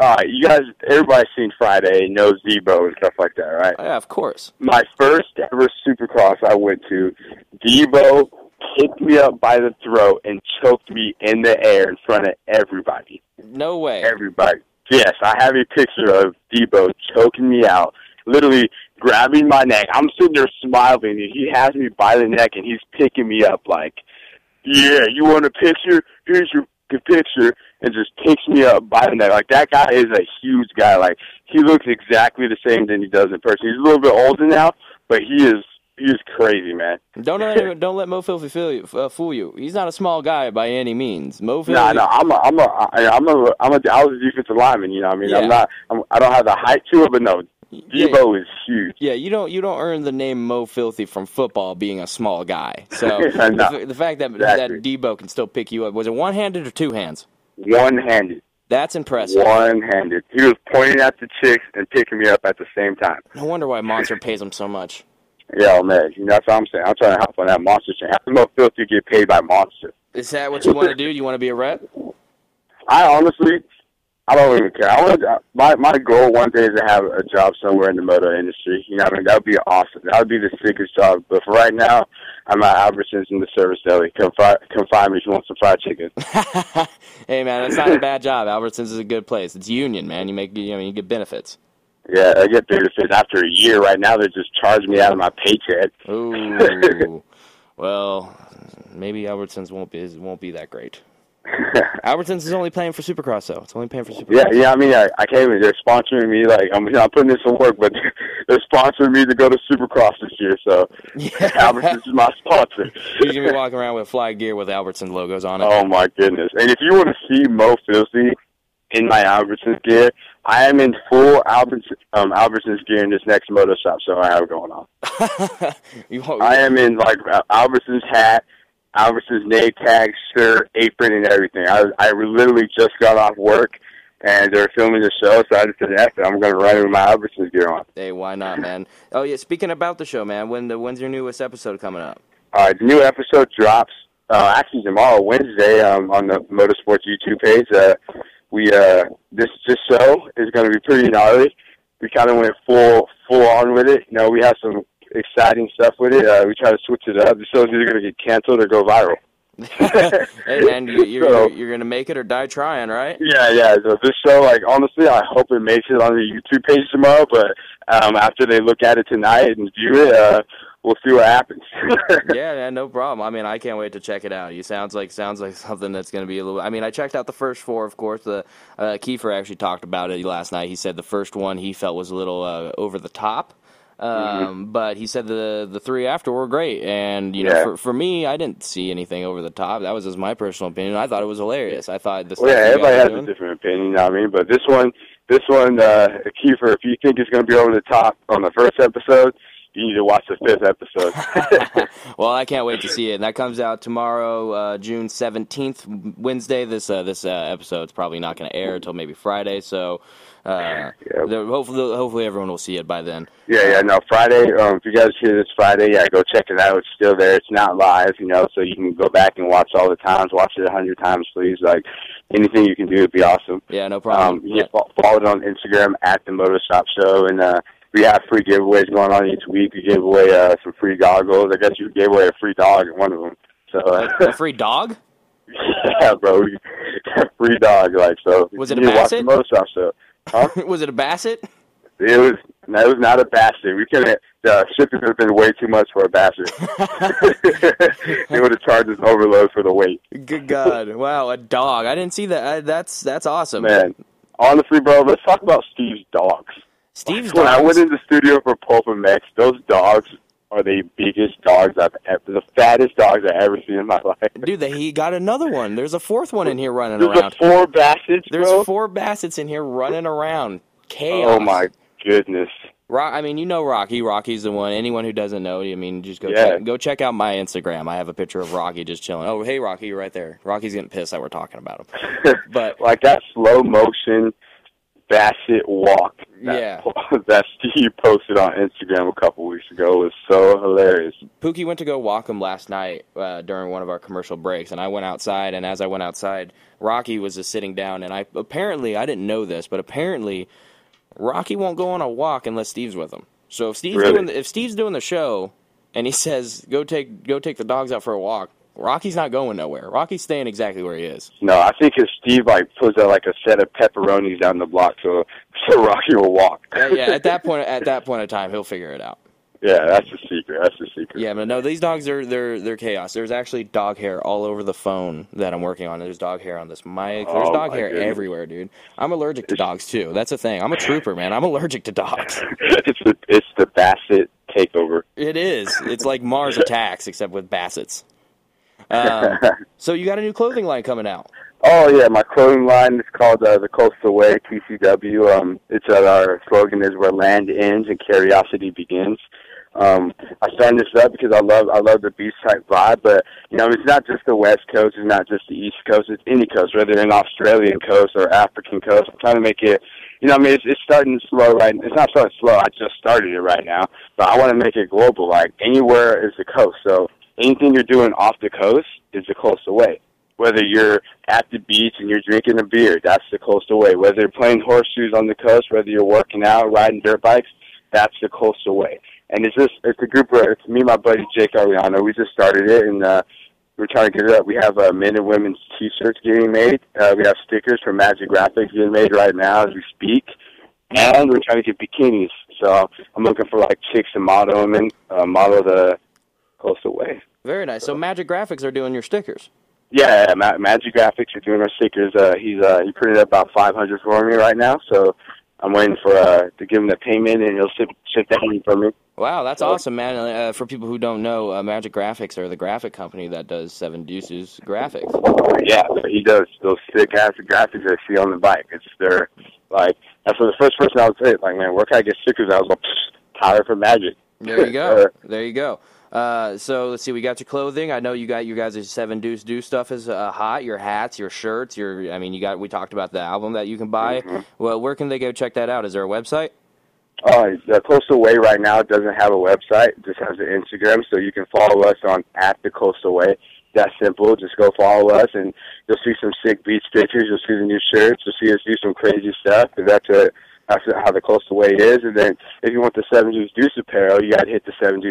All right, you guys, everybody's seen Friday, knows Debo and stuff like that, right? Yeah, of course. my first ever supercross I went to, Debo picked me up by the throat and choked me in the air in front of everybody. No way. Everybody. Yes, I have a picture of Debo choking me out, literally grabbing my neck. I'm sitting there smiling, and he has me by the neck, and he's picking me up like, "Yeah, you want a picture? Here's your picture." And just picks me up by the neck. Like that guy is a huge guy. Like he looks exactly the same than he does in person. He's a little bit older now, but he is he is crazy, man. Don't [LAUGHS] let don't let Mo Filthy fool you, uh, fool you. He's not a small guy by any means. Mo Filthy. No, no, I'm a, I'm a, I- I'm a, I'm a, I was a defensive lineman. You know, what I mean, Yeah. I'm not, I'm, I don't have the height to it, but no, Yeah. Debo is huge. Yeah, you don't you don't earn the name Mo Filthy from football being a small guy. So [LAUGHS] know. the, the fact that Exactly. that Debo can still pick you up was it one handed or two hands? One-handed, That's impressive. one-handed. He was pointing at the chicks and picking me up at the same time. No wonder why Monster [LAUGHS] pays him so much. Yeah, oh, man, you know that's what I'm saying. I'm trying to help on that monster chain. How the most filthy get paid by monster? Is that what you want to do? You want to be a rep? I honestly, I don't even care. I want my my goal one day is to have a job somewhere in the motor industry. You know, what I mean, that would be awesome. That would be the sickest job. But for right now, I'm at Albertsons in the service deli. Come fi- come find me if you want some fried chicken. [LAUGHS] hey man, that's not a bad job. Albertsons is a good place. It's union, man. You make you know you get benefits. Yeah, I get benefits after a year. Right now, they're just charging me out of my paycheck. Ooh. well, maybe Albertsons won't be won't be that great. [LAUGHS] Albertsons is only paying for Supercross though. It's only paying for Supercross. Yeah, yeah. I mean, I, I can't even. They're sponsoring me. Like, I'm, you know, I'm putting in some work, but [LAUGHS] they're sponsoring me to go to Supercross this year. So, yeah. [LAUGHS] Albertsons is my sponsor. You're gonna be walking around with fly gear with Albertsons logos on it. Oh my goodness! And if you want to see Mo Filthy in my Albertsons gear, I am in full Albertsons um, Albertsons gear in this next moto shop show I have going on. [LAUGHS] I am in like uh, Albertsons hat, Albertsons name tag, shirt, apron, and everything. I I literally just got off work. And they're filming the show, so I just said, "F I'm going to run in with my Albertsons gear on." hey, why not, man? Oh yeah, speaking about the show, man. When the when's your newest episode coming up? All right, the new episode drops uh, actually tomorrow, Wednesday, um, on the Motorsports YouTube page. Uh, we uh, this this show is going to be pretty gnarly. We kind of went full full on with it. You know, we have some exciting stuff with it. Uh, we try to switch it up. The show's either going to get canceled or go viral. [LAUGHS] Hey man, you, you're So- you're, you're gonna make it or die trying, right? Yeah, yeah. So this show, like honestly, I hope it makes it on the YouTube page tomorrow. But um, after they look at it tonight and view it, uh, we'll see what happens. [LAUGHS] yeah, yeah, no problem. I mean, I can't wait to check it out. You sounds like sounds like something that's going to be a little. I mean, I checked out the first four, of course. The uh, Keefer actually talked about it last night. He said the first one he felt was a little uh, over the top. Um, But he said the the three after were great, and you know, Yeah. for, for me, I didn't see anything over the top. That was just my personal opinion. I thought it was hilarious. I thought the Well, yeah, everybody has were a different opinion. You know what I mean? But this one, this one, uh, Keefer, if you think it's going to be over the top on the first episode, you need to watch the fifth episode. [LAUGHS] well, I can't wait to see it. And that comes out tomorrow, uh, June seventeenth, Wednesday. This uh, this uh, episode's probably not going to air until maybe Friday. So uh, Yep. the- hopefully, hopefully everyone will see it by then. yeah, yeah. No, Friday. Um, if you guys hear this Friday, yeah, go check it out. It's still there. It's not live, you know, so you can go back and watch all the times. Watch it a hundred times, please. Like anything you can do would be awesome. Yeah, no problem. Um, you follow it on Instagram at the Motor Stop Show, and uh, we have free giveaways going on each week. We gave away uh, some free goggles. I guess you gave away a free dog in one of them. So a, a free dog? [LAUGHS] yeah, bro, we free dog. Like so, Was it a need to watch the basset? Shop Show. Huh? [LAUGHS] was it a basset? It was no, it was not a basset. We couldn't. The shipping would have been way too much for a basset. [LAUGHS] they would have charged us overload for the weight. Good God! Wow, a dog. I didn't see that. I, that's that's awesome. Man, honestly, bro, let's talk about Steve's dogs. Steve's when I went in the studio for Pulp MX, those dogs are the biggest dogs I've ever, the fattest dogs I've ever seen in my [LAUGHS] life. Dude, they, he got another one. There's a fourth one in here running There's around. four bassets, There's bro. four bassets in here running around. Chaos. oh my goodness. Rock, I mean, you know Rocky. Rocky's the one. Anyone who doesn't know, I mean, just go Yeah. check, go check out my Instagram. I have a picture of Rocky just chilling. Oh, hey Rocky, you're right there. Rocky's getting pissed that we're talking about him. [LAUGHS] But like that slow motion basset walk that, Yeah. [LAUGHS] that Steve posted on Instagram a couple weeks ago was so hilarious. Pookie went to go walk him last night uh, during one of our commercial breaks, and I went outside. And as I went outside, Rocky was just sitting down, and I apparently I didn't know this, but apparently Rocky won't go on a walk unless Steve's with him. So if Steve's Really? doing the, if Steve's doing the show, and he says go take go take the dogs out for a walk, Rocky's not going nowhere. Rocky's staying exactly where he is. No, I think if Steve like puts out like a set of pepperonis down the block so so Rocky will walk. Uh, yeah, at that [LAUGHS] point at that point of time, he'll figure it out. yeah, that's the secret. That's the secret. Yeah, but no, these dogs are they're they're chaos. There's actually dog hair all over the phone that I'm working on. There's dog hair on this mic. There's Oh, dog hair goodness. everywhere, dude. I'm allergic to dogs too. That's a thing. I'm a trooper, man. I'm allergic to dogs. [LAUGHS] it's the it's the Bassett takeover. It is. It's like Mars Attacks except with bassets. Um, [LAUGHS] so you got a new clothing line coming out. Oh yeah, my clothing line is called uh, the Coastal Way TCW. Um, it's uh, our slogan is where land ends and curiosity begins. Um, I signed this up because I love I love the beach type vibe, but you know it's not just the West Coast, it's not just the East Coast, it's any coast, whether an Australian coast or African coast. I'm trying to make it. You know, I mean, it's, it's starting slow right. It's not starting slow. I just started it right now, but I want to make it global. Like anywhere is the coast. So anything you're doing off the coast is the coastal way whether you're at the beach and you're drinking a beer, that's the coastal way. Whether you're playing horseshoes on the coast, whether you're working out, riding dirt bikes, that's the coastal way. And it's just it's a group of it's me my buddy Jake Ariano. We just started it and uh we're trying to get it up. We have uh, men and women's t-shirts getting made. Uh, we have stickers for Magic Graphics getting made right now as we speak. And we're trying to get bikinis. So I'm looking for like chicks to model them and uh, model the coastal way. Very nice. So Magic Graphics are doing your stickers. Yeah, yeah, Ma- Magic Graphics are doing our stickers. Uh, he's uh, he printed up about 500 for me right now, so I'm waiting for uh, to give him the payment, and he'll ship ship that in for me. Wow, that's So- awesome, man. Uh, for people who don't know, uh, Magic Graphics are the graphic company that does Seven Deuces graphics. Yeah, he does those sick ass graphics I see on the bike. It's their like that's the first person I would say. Like, man, where can I get stickers? I was like, "Pfft, Tyler from Magic. There you go. [LAUGHS] There you go. Uh, so let's see. We got your clothing. I know you got you guys' Seven Deuce Do stuff is uh, hot. Your hats, your shirts. Your I mean, you got. We talked about the album that you can buy. Mm-hmm. Well, where can they go check that out? Is there a website? Uh, the Coastal Way right now doesn't have a website; it just has an Instagram. So you can follow us on at the Coastal Way. That simple. Just go follow us, and you'll see some sick beach pictures. You'll see the new shirts. You'll see us do some crazy stuff. that's a that's how the Coastal Way is. And then if you want the Seven Juice Deuce apparel, you got to hit the seven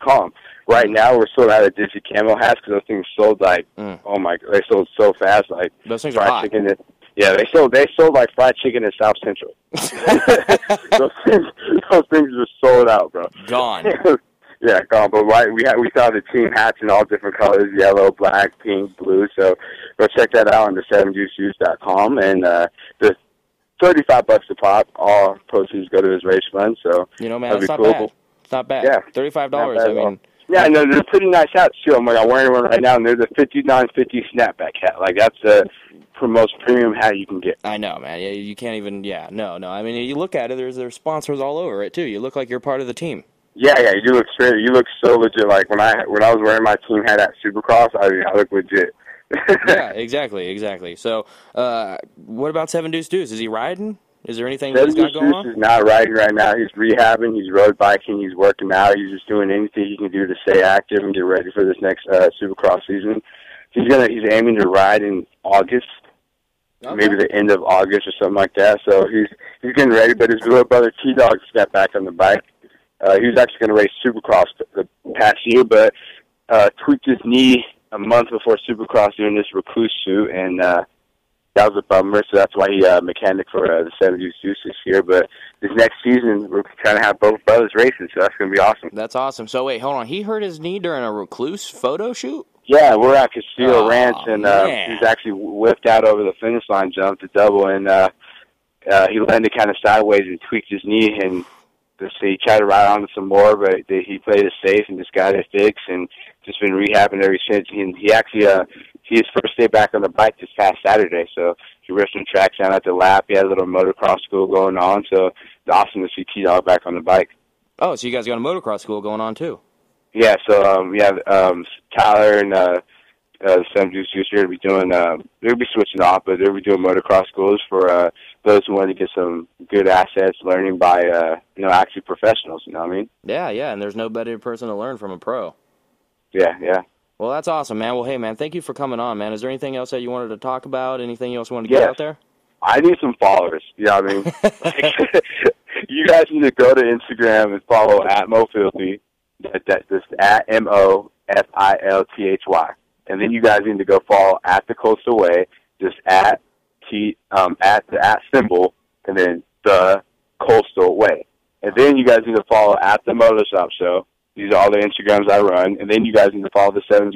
com. Right now, we're sold out of Digi Camo hats because those things sold like Mm. oh my, they sold so fast. Like Those things are fried hot. chicken. and- Yeah, they sold they sold like fried chicken in South Central. [LAUGHS] [LAUGHS] those things those things are sold out, bro. Gone. [LAUGHS] yeah, gone. But right, we had we saw the team hats in all different colors: yellow, black, pink, blue. So go check that out on the sevendeucedeuce dot com And uh, the thirty-five bucks a pop. All proceeds go to his race fund. So You know, man, that's not cool. bad. not bad. Yeah. Thirty-five dollars. I mean, Yeah, no, they're pretty nice hats too. I'm like, I'm wearing one right now, and they're the 5950 snapback hat. Like that's the most premium hat you can get. I know, man. Yeah, you can't even. Yeah, no, no. I mean, you look at it. There's there's sponsors all over it too. You look like you're part of the team. Yeah, yeah, you look straight. You look so legit. Like when I when I was wearing my team hat at Supercross, I, mean, I look legit. Yeah, exactly, exactly. So, uh, what about Seven Deuce Deuce? Is he riding? Is there anything Seven he's got Deuce going Deuce on? is not riding right now. He's rehabbing. He's road biking. He's working out. He's just doing anything he can do to stay active and get ready for this next uh, Supercross season. He's gonna. He's aiming to ride in August, maybe the end of August or something like that. So he's he's getting ready. But his little brother T Dog just got back on the bike. Uh, he was actually going to race Supercross the the past year, but uh, tweaked his knee a month before Supercross doing this Rekluse suit, and uh, that was a bummer. So that's why he uh, mechanic for uh, the 70 Deuce this year. But this next season, we're trying to have both brothers racing, so that's going to be awesome. That's awesome. So wait, hold on. He hurt his knee during a Rekluse photo shoot. Yeah, we're at Castillo Aw, Ranch, and uh, man. he's actually whipped out over the finish line, jump to double, and uh, uh, he landed kind of sideways and tweaked his knee, and just, he tried to ride on it some more, but they, he played it safe and just got it fixed, and just been rehabbing ever since. And he actually, uh, his first day back on the bike this past Saturday, so he ripped some tracks down at the lap. He had a little motocross school going on, so it's awesome to see T Dog back on the bike. Oh, so you guys got a motocross school going on too? Yeah, so um, we have um, Tyler and uh, uh, Sam Deuce Deuce here to be doing. Uh, they'll be switching off, but they'll be doing motocross schools for uh, those who want to get some good assets, learning by uh, you know actually professionals. You know what I mean? Yeah, yeah. And there's no better person to learn from a pro. Yeah, yeah. Well, that's awesome, man. Well, hey, man, thank you for coming on, man. Is there anything else that you wanted to talk about? Anything else you wanted to get out there? I need some followers. You know what I mean? Like, [LAUGHS] you guys need to go to Instagram and follow at Mo Filthy. That, that just at M O F I L T H Y. And then you guys need to go follow at the Coastal Way, just at T um at the at symbol and then the Coastal Way. And then you guys need to follow at the Motor Shop Show. These are all the Instagrams I run. And then you guys need to follow the seven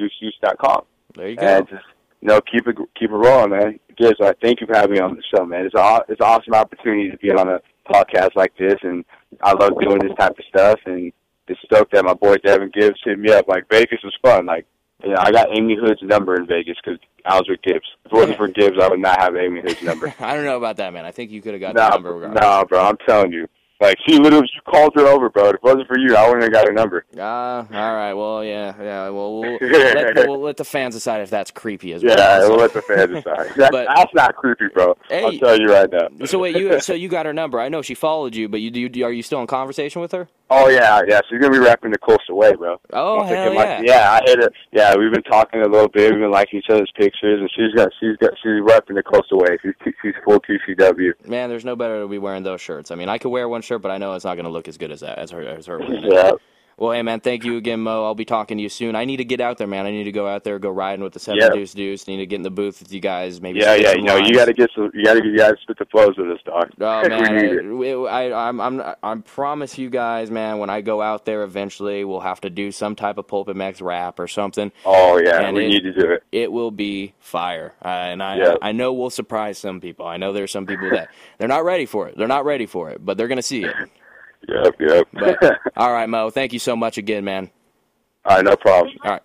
com. There you go. And just you know, keep it keep it rolling, man. Gibbs, I thank you for having me on the show, man. It's a it's an awesome opportunity to be on a podcast like this, and I love doing this type of stuff. And just stoked that my boy Devin Gibbs hit me up. Like Vegas was fun. Like, know, I got Amy Hood's number in Vegas because I was with Gibbs. If it wasn't for Gibbs, I would not have Amy Hood's number. [LAUGHS] I don't know about that, man. I think you could have got the number regardless. nah, bro, I'm telling you. Like, she literally, you called her over, bro. If it wasn't for you, I wouldn't have got her number. Ah, all right. Well, yeah, yeah. Well, we'll [LAUGHS] let, the, we'll let the fans decide if that's creepy as well. Yeah, we'll let the fans [LAUGHS] decide. That, But- that's not creepy, bro. Hey. I'll tell you right now. So wait, you so you got her number? I know she followed you, but you do are you still in conversation with her? Oh yeah, yeah. She's gonna be rapping the Coastal Way, bro. Oh I'm hell yeah! like, yeah, I hit her. Yeah, we've been talking a little bit. We've been liking each other's pictures, and she's got, she's got, she's repping the Coastal Way. She's, she's full TCW. Man, there's no better to be wearing those shirts. I mean, I could wear one shirt, but I know it's not going to look as good as that as her as her. wearing. Yeah, Well, hey man, thank you again, Mo. I'll be talking to you soon. I need to get out there, man. I need to go out there, go riding with the seven Yeah. deuce deuce. Need to get in the booth with you guys. Maybe yeah, yeah. You know, lines. you got to get some. You got to you got to spit the flows with us, dog. Oh [LAUGHS] man, it. I, I, I'm, I'm, I promise you guys, man. When I go out there, eventually, we'll have to do some type of Pulp MX rap or something. Oh yeah, And we it- need to do it. It will be fire, uh, and I, Yeah. I know we'll surprise some people. I know there's some people that they're not ready for it. They're not ready for it, but they're gonna see it. Yep, yep. But [LAUGHS] all right, Mo. Thank you so much again, man. All right, no problem. All right.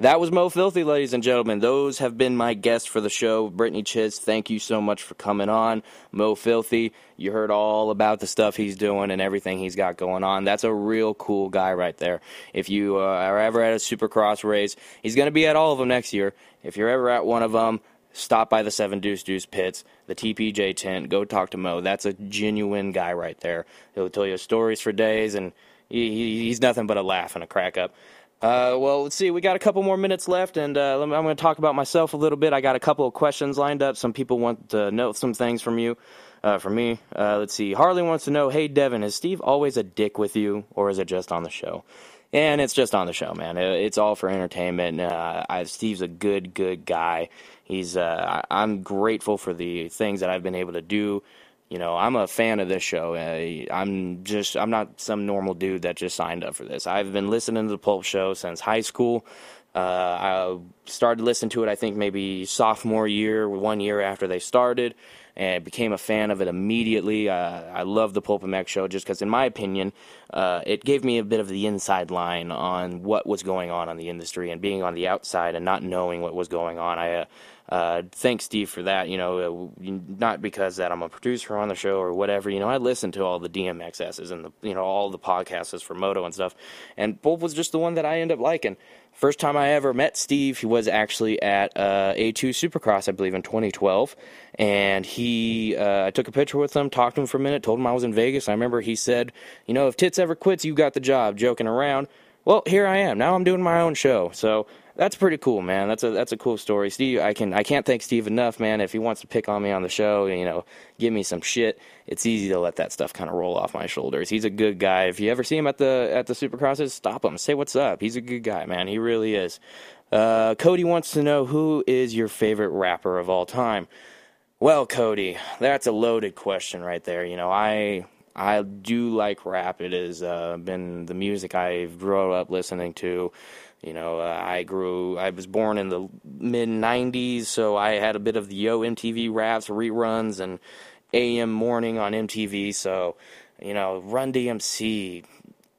That was Mo Filthy, ladies and gentlemen. Those have been my guests for the show. Brittany Chiz, thank you so much for coming on. Mo Filthy, you heard all about the stuff he's doing and everything he's got going on. That's a real cool guy right there. If you uh, are ever at a Supercross race, he's going to be at all of them next year. If you're ever at one of them, stop by the Seven Deuce Deuce pits, the TPJ tent. Go talk to Mo. That's a genuine guy right there. He'll tell you stories for days, and he, he, he's nothing but a laugh and a crack up. Uh, well, let's see. We got a couple more minutes left, and uh, I'm going to talk about myself a little bit. I got a couple of questions lined up. Some people want to know some things from you, uh, from me. Uh, let's see. Harley wants to know, hey Devin, is Steve always a dick with you, or is it just on the show? And it's just on the show, man. It's all for entertainment. Uh, I, Steve's a good, good guy. He's. Uh, I'm grateful for the things that I've been able to do. You know, I'm a fan of this show. Uh, I'm just. I'm not some normal dude that just signed up for this. I've been listening to the Pulp Show since high school. Uh, I started listening to it. I think maybe sophomore year, one year after they started, and became a fan of it immediately. Uh, I love the Pulp MX show just because, in my opinion, uh, it gave me a bit of the inside line on what was going on on the industry and being on the outside and not knowing what was going on. I uh, thanks Steve for that. You know, uh, not because that I'm a producer on the show or whatever. You know, I listen to all the DMXSs and the you know all the podcasts for Moto and stuff. And Pulp was just the one that I end up liking. First time I ever met Steve, he was actually at uh, A2 Supercross, I believe, in 2012. And he, uh, I took a picture with him, talked to him for a minute, told him I was in Vegas. I remember he said, you know, if Tits ever quits, you got the job, joking around. Well, here I am. Now I'm doing my own show. So that's pretty cool, man. That's a that's a cool story. Steve, I can I can't thank Steve enough, man. If he wants to pick on me on the show, you know, give me some shit, it's easy to let that stuff kind of roll off my shoulders. He's a good guy. If you ever see him at the at the Supercrosses, stop him. Say what's up. He's a good guy, man. He really is. Uh, Cody wants to know who is your favorite rapper of all time. Well, Cody, that's a loaded question right there. You know, I I do like rap. It has uh, been the music I grew up listening to. You know, uh, I grew, I was born in the mid 90s, so I had a bit of the Yo MTV raps, reruns, and AM morning on MTV. So, you know, Run DMC,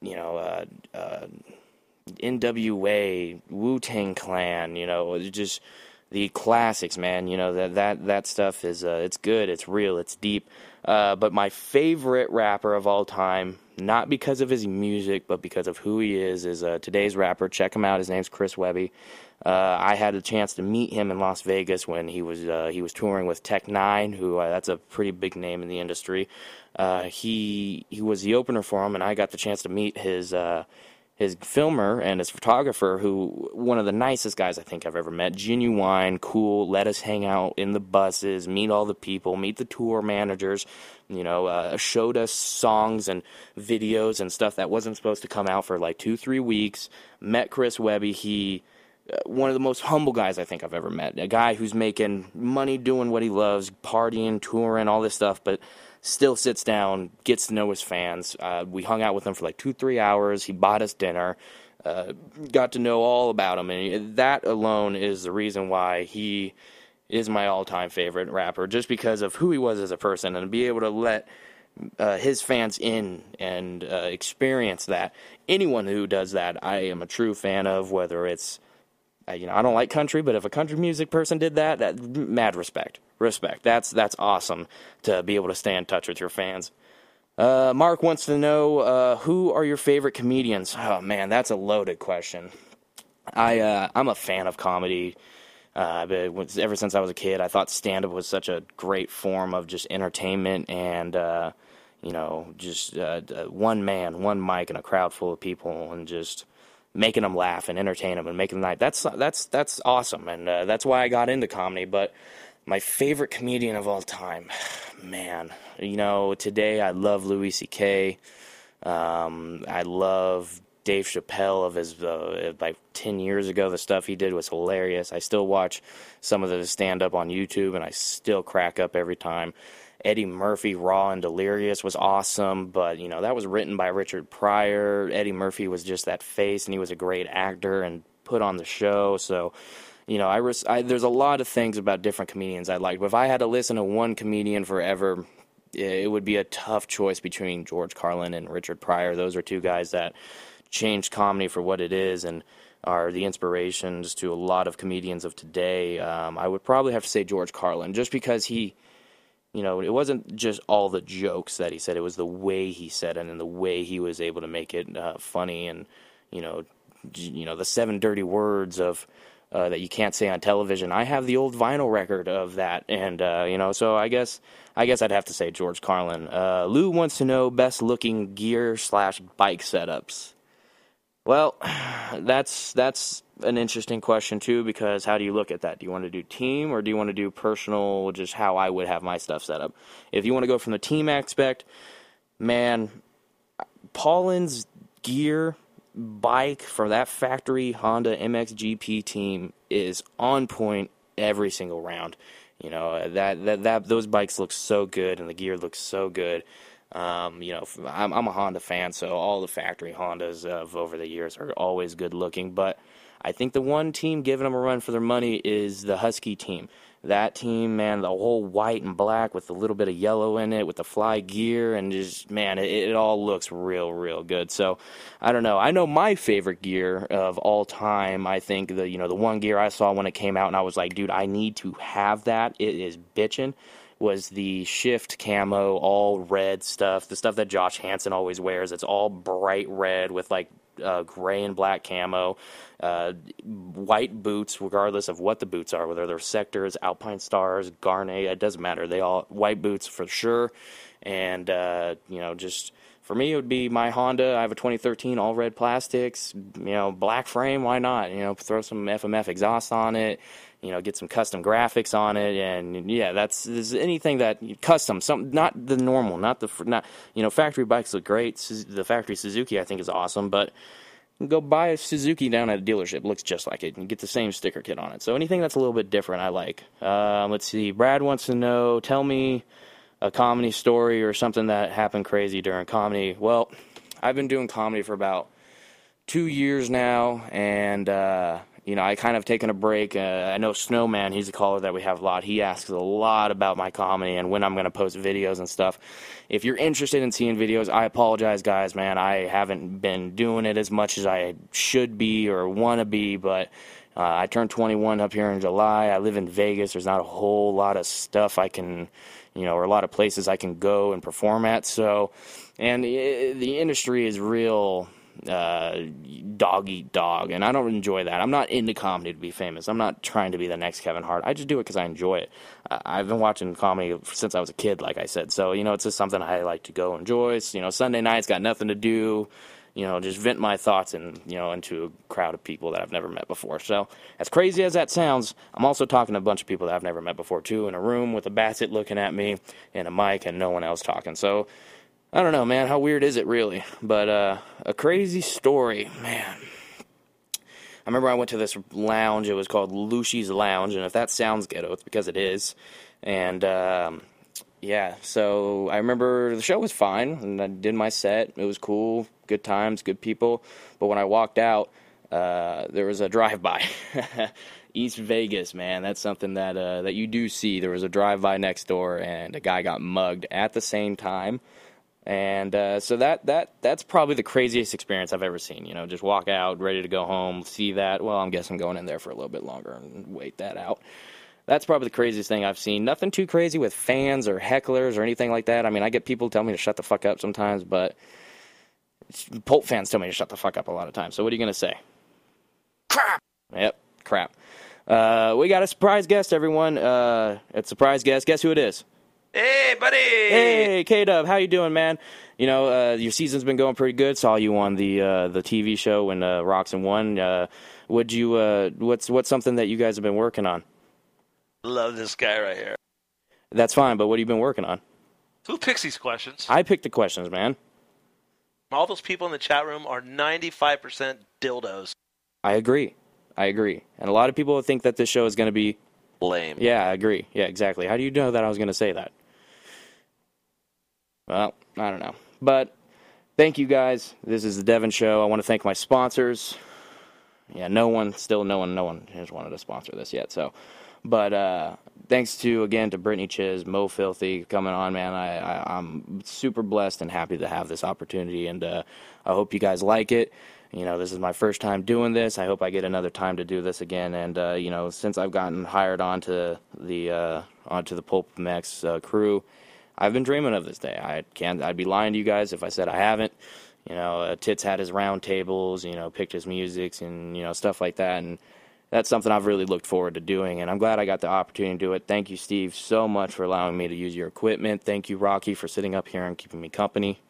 you know, uh, uh, NWA, Wu Tang Clan, you know, just the classics, man. You know that that that stuff is uh, it's good, it's real, it's deep. Uh, but my favorite rapper of all time, not because of his music, but because of who he is, is uh, today's rapper. Check him out. His name's Chris Webby. Uh, I had a chance to meet him in Las Vegas when he was uh, he was touring with Tech N9ne, who uh, that's a pretty big name in the industry. Uh, he he was the opener for him, and I got the chance to meet his uh, his filmer and his photographer, who one of the nicest guys I think I've ever met. Genuine, cool. Let us hang out in the buses, meet all the people, meet the tour managers. You know, uh, showed us songs and videos and stuff that wasn't supposed to come out for like two, three weeks. Met Chris Webby. He uh, one of the most humble guys I think I've ever met. A guy who's making money doing what he loves, partying, touring, all this stuff, but still sits down, gets to know his fans. Uh, we hung out with him for like two, three hours. He bought us dinner, uh, got to know all about him, and that alone is the reason why he is my all-time favorite rapper, just because of who he was as a person, and be able to let uh, his fans in and uh, experience that. Anyone who does that, I am a true fan of. Whether it's you know, I don't like country, but if a country music person did that, that mad respect, respect. That's that's awesome to be able to stay in touch with your fans. Uh, Mark wants to know uh, who are your favorite comedians. Oh man, that's a loaded question. I uh, I'm a fan of comedy. Uh, ever since I was a kid, I thought stand up was such a great form of just entertainment and uh, you know just uh, one man, one mic, and a crowd full of people, and just making them laugh and entertain them and making them night. That's that's that's awesome, and uh, that's why I got into comedy. But my favorite comedian of all time, [SIGHS] man, you know, today I love Louis C.K. Um, I love Dave Chappelle of his uh, like ten years ago. The stuff he did was hilarious. I still watch some of the stand up on YouTube, and I still crack up every time. Eddie Murphy, Raw and Delirious was awesome, but you know that was written by Richard Pryor. Eddie Murphy was just that face, and he was a great actor and put on the show. So, you know, I, res- I there's a lot of things about different comedians I like. But if I had to listen to one comedian forever, it would be a tough choice between George Carlin and Richard Pryor. Those are two guys that changed comedy for what it is and are the inspirations to a lot of comedians of today. Um, I would probably have to say George Carlin, just because he you know, it wasn't just all the jokes that he said; it was the way he said it and the way he was able to make it uh, funny. And you know, you know, the seven dirty words of uh, that you can't say on television. I have the old vinyl record of that, and uh, you know, so I guess I guess I'd have to say George Carlin. Uh, Lou wants to know best looking gear slash bike setups. Well, [SIGHS] that's that's an interesting question too because how do you look at that? Do you want to do team or do you want to do personal? Just how I would have my stuff set up. If you want to go from the team aspect, man, Paulin's gear bike for that factory Honda MXGP team is on point every single round. You know that that that those bikes look so good and the gear looks so good. Um, you know, I'm, I'm a Honda fan, so all the factory Hondas of over the years are always good looking. But I think the one team giving them a run for their money is the Husky team. That team, man, the whole white and black with a little bit of yellow in it, with the fly gear, and just man, it, it all looks real, real good. So, I don't know. I know my favorite gear of all time. I think the you know the one gear I saw when it came out, and I was like, dude, I need to have that. It is bitchin' was the shift camo, all red stuff, the stuff that Josh Hansen always wears. It's all bright red with like uh, gray and black camo, uh, white boots, regardless of what the boots are, whether they're sectors, Alpine Stars, Gaerne, it doesn't matter. They all white boots for sure, and uh, you know just. For me, it would be my Honda. I have a 2013 all red plastics, you know, black frame. Why not? You know, throw some FMF exhaust on it you know, get some custom graphics on it, and yeah, that's is anything that custom, some not the normal, not the not you know, factory bikes look great. The factory Suzuki I think is awesome, but go buy a Suzuki down at a dealership, it looks just like it, and get the same sticker kit on it. So anything that's a little bit different, I like. Uh, let's see, Brad wants to know, tell me a comedy story or something that happened crazy during comedy. Well, I've been doing comedy for about two years now, and uh, you know, I kind of taken a break. Uh, I know Snowman, he's a caller that we have a lot. He asks a lot about my comedy and when I'm going to post videos and stuff. If you're interested in seeing videos, I apologize, guys, man. I haven't been doing it as much as I should be or want to be, but uh, I turned 21 up here in July. I live in Vegas. There's not a whole lot of stuff I can, you know, or a lot of places I can go and perform at. So, and it, the industry is real uh, dog eat dog, and I don't enjoy that. I'm not into comedy to be famous. I'm not trying to be the next Kevin Hart. I just do it because I enjoy it. Uh, I've been watching comedy since I was a kid, like I said. So you know, it's just something I like to go enjoy. So, you know, Sunday nights got nothing to do. You know, just vent my thoughts and you know into a crowd of people that I've never met before. So as crazy as that sounds, I'm also talking to a bunch of people that I've never met before too, in a room with a basset looking at me and a mic and no one else talking. So I don't know, man. How weird is it, really? But uh, a crazy story, man. I remember I went to this lounge. It was called Lucy's Lounge, and if that sounds ghetto, it's because it is. And um, yeah, so I remember the show was fine, and I did my set. It was cool, good times, good people. But when I walked out, uh, there was a drive-by. [LAUGHS] East Vegas, man, that's something that uh, that you do see. There was a drive-by next door, and a guy got mugged at the same time and uh, so that that that's probably the craziest experience I've ever seen. You know, just walk out ready to go home, see that. Well, I'm guessing going in there for a little bit longer and wait that out. That's probably the craziest thing I've seen. Nothing too crazy with fans or hecklers or anything like that. I mean, I get people tell me to shut the fuck up sometimes, but Pulp fans tell me to shut the fuck up a lot of times. So what are you gonna say? Crap. Yep, crap. Uh, we got a surprise guest, everyone. Uh, it's a surprise guest. Guess who it is? Hey, buddy. Hey, K Dub, how you doing, man? You know, uh, your season's been going pretty good. Saw you on the uh, the TV show when uh, Roczen won. Uh, would you? Uh, what's what's something that you guys have been working on? Love this guy right here. That's fine, but what have you been working on? Who picks these questions? I pick the questions, man. All those people in the chat room are 95% dildos. I agree. I agree. And a lot of people think that this show is going to be Lame. Yeah, I agree. Yeah, exactly. How do you know that I was going to say that? Well, I don't know. But thank you guys. This is the Devin Show. I want to thank my sponsors. Yeah, no one, still no one, no one has wanted to sponsor this yet. So, but uh, thanks to again to Brittany Chiz, Mo Filthy coming on, man. I, I am super blessed and happy to have this opportunity, and uh, I hope you guys like it. You know, this is my first time doing this. I hope I get another time to do this again. And uh, you know, since I've gotten hired onto the uh, onto the Pulp MX uh, crew, I've been dreaming of this day. I can't. I'd be lying to you guys if I said I haven't. You know, uh, Tits had his round tables. You know, picked his musics and you know stuff like that. And that's something I've really looked forward to doing, and I'm glad I got the opportunity to do it. Thank you, Steve, so much for allowing me to use your equipment. Thank you, Rocky, for sitting up here and keeping me company.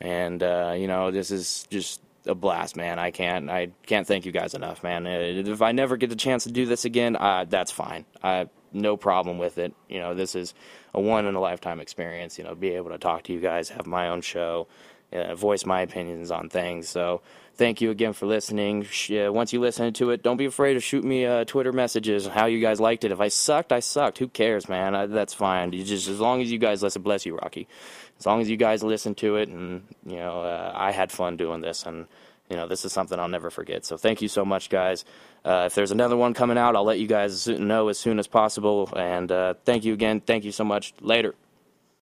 And uh, you know, this is just a blast, man. I can't I can't thank you guys enough, man. Uh, if I never get the chance to do this again, uh, that's fine. I no problem with it. You know, this is a one in a lifetime experience. You know, be able to talk to you guys, have my own show, uh, voice my opinions on things. So thank you again for listening. Uh, once you listen to it, don't be afraid to shoot me uh, Twitter messages how you guys liked it. If I sucked, I sucked. Who cares, man? I, that's fine. You just as long as you guys listen, bless you, Rocky. As long as you guys listen to it, and you know, uh, I had fun doing this, and you know, this is something I'll never forget. So thank you so much, guys. Uh, if there's another one coming out, I'll let you guys know as soon as possible. And uh, thank you again. Thank you so much. Later.